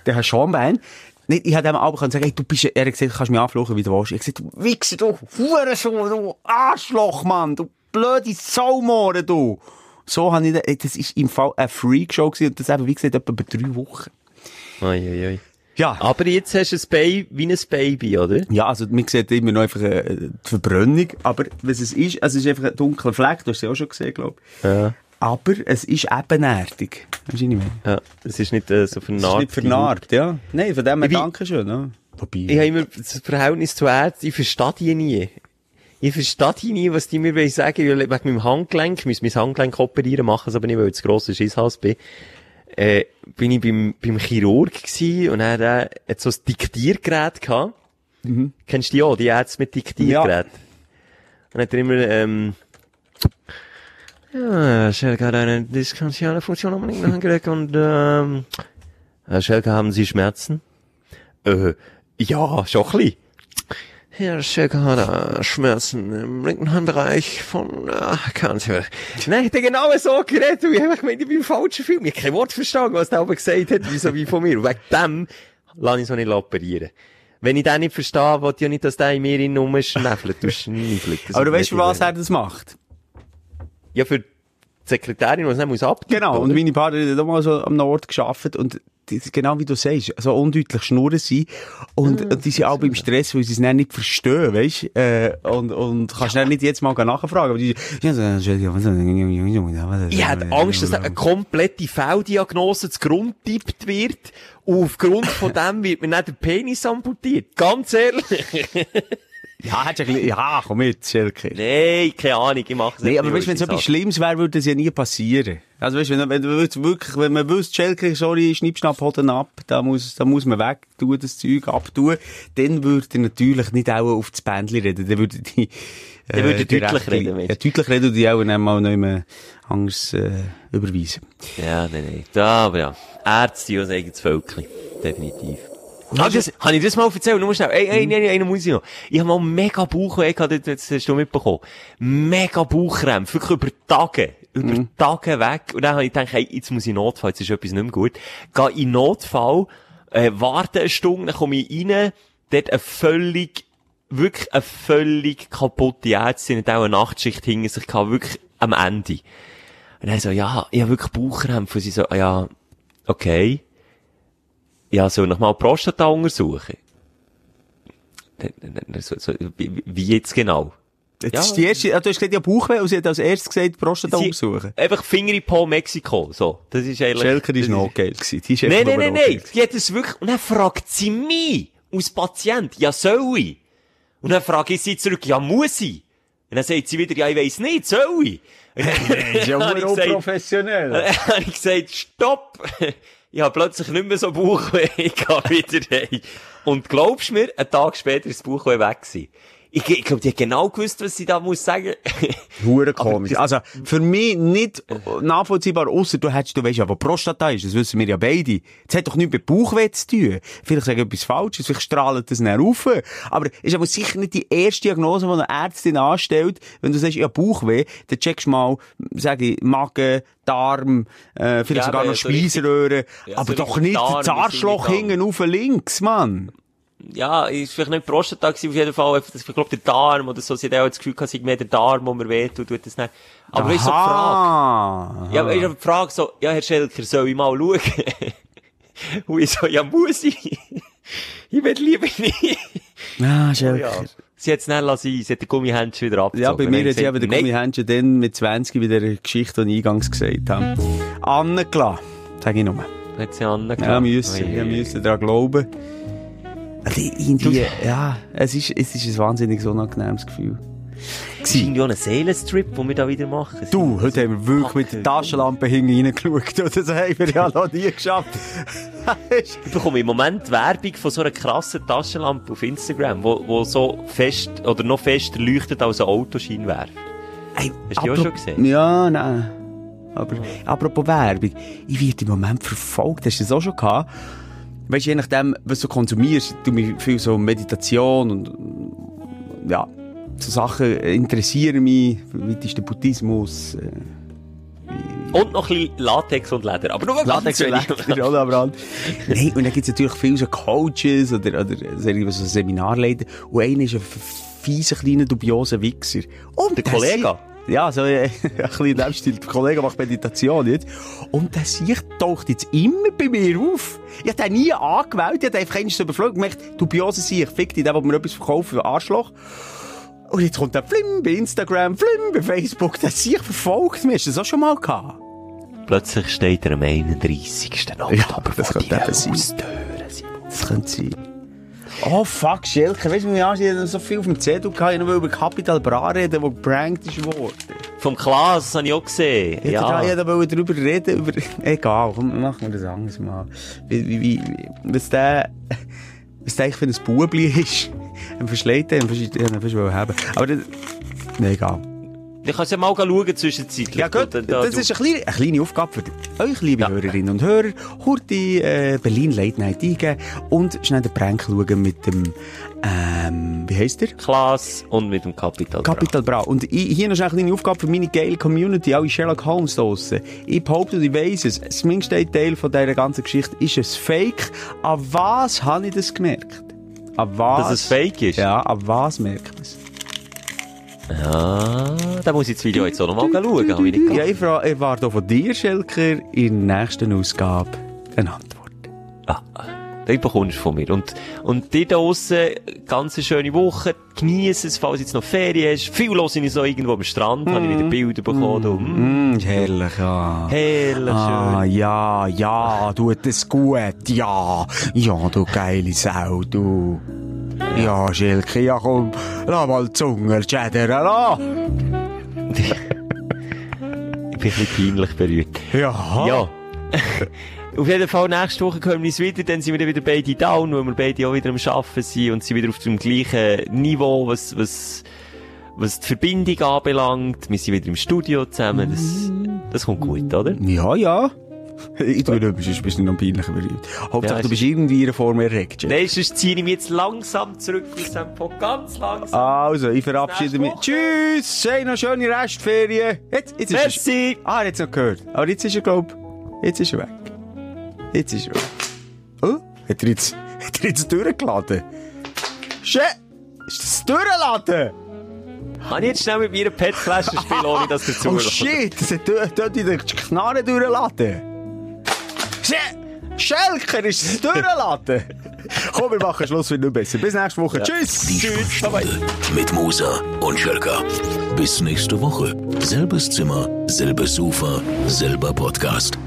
Der Herr Schambein. Nee, ich habe dem aber sagen, hey, du bist, er hat gesagt, du kannst mich anfluchen, wie du willst. Ich habe gesagt, du Wichser, du Hurensohn, du Arschloch, Mann, du blöde Saumore, du. So habe ich, das ist im Fall eine Freakshow gewesen und das eben, wie gesagt, etwa bei drei Wochen. Oi, oi, oi. Ja. Aber jetzt hast du ein Baby wie ein Baby, oder? Ja, also, man sieht immer noch einfach äh, die Verbrennung, aber was es ist, also es ist einfach ein dunkler Fleck, du hast es ja auch schon gesehen, glaube ich. Ja. Aber es ist ebenerdig. Weißt du? Ja, es ist nicht äh, so Es vernarbt. ist nicht vernarbt, ja. Nein, von dem her danke schön, ja. Wobei. Ich habe immer das Verhältnis zu Ärzten, ich verstehe die nie. Ich verstehe die nie, was die mir sagen wollen. Wegen meinem Handgelenk, ich muss mein Handgelenk operieren, machen es aber nicht, weil ich zu grosser Schisshals bin. Äh, bin ich beim, beim Chirurg gewesen und er äh, hat so ein Diktiergerät gehabt. Kennst du die auch, die Ärzte mit Diktiergerät? Und hat er immer, ähm, ja, Schelke hat eine diskantiale Funktion linken Handgelenk und, ähm, Herr Schelke, haben Sie Schmerzen? Äh, ja, schon ein bisschen. Äh, Schmerzen im linken Handbereich von, äh, kann ich Nein, hat er genau so geredet und ich hab gemeint, ich bin im falschen Film. Ich hab kein Wort verstanden, was der oben gesagt hat, wie so wie von mir. Und wegen dem lasse ich so nicht operieren. Wenn ich den nicht verstehe, will ich ja nicht, dass der in mir innen rumschnäffelt. Du schniefelt. Das Aber du weißt, für ich was nicht. er das macht? Ja, für die Sekretärin, die es nicht muss abtippen, Genau, und meine Partnerin hat auch mal so am Ort gearbeitet und die, genau wie du sagst, so undeutlich schnurren sie und, Ah, und die sind alle im Stress, weil sie es dann nicht verstehen, weißt äh, und, und kannst dann nicht jetzt mal nachfragen, aber die, ja, Ich hätte Angst, dass eine komplette Fehldiagnose zu Grund tippt wird. Und aufgrund von dem wird mir nicht der Penis amputiert. Ganz ehrlich. Ja, hättest du ein bisschen, ja, komm mit, Schelke. Nein, keine Ahnung, ich mache es Nee, aber weißt du, wenn so etwas Schlimmes wäre, würde das ja nie passieren. Also weißt du, wenn, wenn, wirklich, wenn man wüsste, Schelke, sorry, Schnippschnapp, hoden ab, da muss, da muss man weg tun, das Zeug abtun, dann würde er natürlich nicht auch auf das Bändchen reden, dann würde die, Dann würde deutlich reden, Ja, deutlich reden und die auch dann mal nicht mehr anders, äh, überweisen. Ja, nein, nein. Da, aber ja. Ärzte, sagen das Völkchen. Definitiv. Ah, das, habe ich das mal erzählt? Nur schnell. Ey, ey, nein, nein, einen muss ich noch. Ich habe mal mega Bauchweh gehabt, das- hast du mitbekommen. Mega Bauchkrämpfe, wirklich über Tage. Über Tage weg. Und dann habe ich gedacht, hey, jetzt muss ich Notfall, jetzt ist etwas nicht mehr gut. Gehe in Notfall, äh, warte eine Stunde, dann komme ich rein, dort eine völlig, wirklich eine völlig kaputte Ärztin, hat auch eine Nachtschicht hinter sich gehabt, wirklich am Ende. Und dann so, ja, ich habe wirklich Bauchkrämpfe. Und sie so, ja, okay. Ja, soll ich mal Prostata untersuchen? So, so, wie, wie jetzt genau? Das Ja. ist die erste, du hast gesagt, ja, Bauchweh, und sie hat als erstes gesagt, Prostata untersuchen. Einfach Finger in Po Mexiko, so. Das ist eigentlich... Schelker das ist noch geil gewesen. Die ist Nein, nein, nein, noch nein. Die hat es wirklich, und dann fragt sie mich, als Patient, ja, soll ich? Und dann frage ich sie zurück, ja, muss ich? Und dann sagt sie wieder, ja, ich weiss nicht, soll ich? Das ist ja unprofessionell. Dann habe ich gesagt, stopp! Ich habe plötzlich nicht mehr so Bauchweh gehabt wieder. Hey. Und glaubst mir, einen Tag später ist das Bauchweh weg gewesen. Ich, ich glaube, die hat genau gewusst, was sie da muss sagen. Hure komisch. Also, für mich nicht nachvollziehbar, ausser du hättest, du weißt ja, wo Prostata ist, das wissen wir ja beide. Das hat doch nichts mit Bauchweh zu tun. Vielleicht sage ich etwas Falsches, vielleicht strahlt das dann rauf. Aber ist aber sicher nicht die erste Diagnose, die eine Ärztin anstellt. Wenn du sagst, ja, Bauchweh, dann checkst du mal, sage ich, Magen, Darm, äh, vielleicht Ja, sogar noch so Speiseröhre. Ja, aber so doch nicht Darm das Arschloch hinten auf links, Mann. Ja, ist vielleicht nicht Prostata gewesen, auf jeden Fall. Ich glaube, der Darm oder so. Sie hat auch das Gefühl gehabt, es mehr der Darm, wo mir wehtut, tut das nicht. Aber weißt du, so die Frage. Aha. Ja, weißt du, die Frage so, ja, Herr Schelker, soll ich mal schauen? Und ich so, ja, muss ich? ich will lieber nicht. Ah, Ja. Schelker. Sie hat es nicht lassen, sie hat den Gummihändchen wieder abgezogen. Ja, bei mir hat sie eben gesagt, den. Gummihändchen dann mit 20 wie der Geschichte, die ich eingangs gesagt habe. Angelassen, sag ich nur. Hat sie angelassen. Ja, müssen, ja, müssen daran glauben. Irgendwie, ja, es ist, es ist ein wahnsinnig unangenehmes Gefühl. Das ist irgendwie auch ein Seelenstrip, den wir da wieder machen. Du, heute haben wir wirklich mit der Taschenlampe hinten reingeschaut. Und das haben wir ja noch nie geschafft. Ich bekomme im Moment Werbung von so einer krassen Taschenlampe auf Instagram, wo, wo so fest, oder noch fester leuchtet als ein Autoscheinwerfer. Hast du die auch schon gesehen? Ja, nein. Aber, apropos Werbung. Ich werde im Moment verfolgt. Hast du das auch schon gehabt? Weißt du, je nachdem, was du konsumierst, du mich viel so Meditation und, ja, so Sachen interessieren mich. Wie ist der Buddhismus? Äh, Und noch ein bisschen Latex und Leder. Aber nur Latex und Leder, oder, aber halt. Nein, und dann gibt's natürlich viele so Coaches oder, oder so so Seminarleiter. Und einer ist ein fieser, kleiner, dubioser Wichser. Und Der Kollege? Ja, so äh, ein bisschen in dem Stil. Der Kollege macht Meditation jetzt. Und der Sicht taucht jetzt immer bei mir auf. Ich hab den nie angewählt. Ich hab einfach einmal so überflogen und gemerkt, dubiose Sicht, fick dich, der will mir etwas verkaufen, Arschloch. Und jetzt kommt der Flim bei Instagram, Flim bei Facebook. Der Sicht verfolgt mich. Hast du das auch schon mal gehabt? Plötzlich steht er am 31. Oktober Ja, das vor eben sein. Das könnte sein. Oh fuck, Schelker, weißt du, wie ich habe so viel auf dem Zettel gehabt, ich noch über Capital Bra reden, wo geprankt ist worden. Vom Klaas, das habe ich auch gesehen. Ja. Ja. Ich wollte darüber reden, über, egal, komm, machen wir das anders mal. Wie, wie, wie, was der, was der eigentlich für ein Bubli ist. Ein Verschleiten, ein Verschleiten, ein Verschleiten haben. Aber das, nee, egal. Ich kann es ja mal schauen zwischenzeitlich. Ja gut, Da- da- das du- ist eine kleine, eine kleine Aufgabe für euch, liebe Ja. Hörerinnen und Hörer. Hurti äh, Berlin Late Night eingeben und schnell den Prank schauen mit dem, ähm, wie heisst der? Klaas und mit dem Kapital. Capital Bra. Und ich, hier noch eine kleine Aufgabe für meine geile Community, alle Sherlock Holmes draussen. Ich behaupte, und ich weiss es, das mindeste Teil von dieser ganzen Geschichte ist ein Fake. An was habe ich das gemerkt? An was? Dass es fake ist? Ja, an was merkt man es? Ja, da muss ich das Video jetzt auch noch mal schauen. Habe ich nicht Ja, ich, fra- ich warte auch von dir, Schelker, in der nächsten Ausgabe eine Antwort. Ah, den bekommst du von mir. Und, und dir da draussen, ganz schöne Woche. Genieße es, falls jetzt noch Ferien hast. Viel los ich so irgendwo am Strand. Habe ich wieder Bilder bekommen. du. Mm. Mm, herrlich, ja. Herrlich Ah, schön. ja, ja, tut es gut, ja. Ja, du geile Sau, du. Ja, Schelke, ja komm, lass mal die Zunge schädern, la. Ich bin ein bisschen peinlich berührt. Ja. Ja. Auf jeden Fall, nächste Woche hören wir uns wieder, dann sind wir wieder beide down, weil wir beide auch wieder am Arbeiten sind und sind wieder auf dem gleichen Niveau, was, was, was die Verbindung anbelangt. Wir sind wieder im Studio zusammen, das, das kommt gut, oder? Ja, ja. Ich tue nicht, sonst bist du noch peinlicher berührt. Hauptsache, Ja, du bist irgendwie in einer Form erregt. Nein, sonst ziehe ich mich jetzt langsam zurück aus dem Pod, ganz langsam. Also, ich verabschiede mich. Tschüss, sei noch schöne Restferien. Jetzt, jetzt ist er... Merci! Ah, er hat noch gehört. Aber jetzt ist er, glaub jetzt ist er weg. Jetzt ist er weg. Oh, hat er jetzt, hat er jetzt durchgeladen? Shit! Ist das durchgeladen? Kann ich jetzt schnell mit mir eine PET-Flasche spielen, ohne dass der Oh zuhört? shit, das hat dort in der Knarre durchgeladen. Schelker, ist es durchgeladen? Komm, wir machen Schluss, wird nicht besser. Bis nächste Woche. Tschüss! Die Sprechstunde mit Musa und Schelka. Bis nächste Woche. Selbes Zimmer, selbes Sofa, selber Podcast.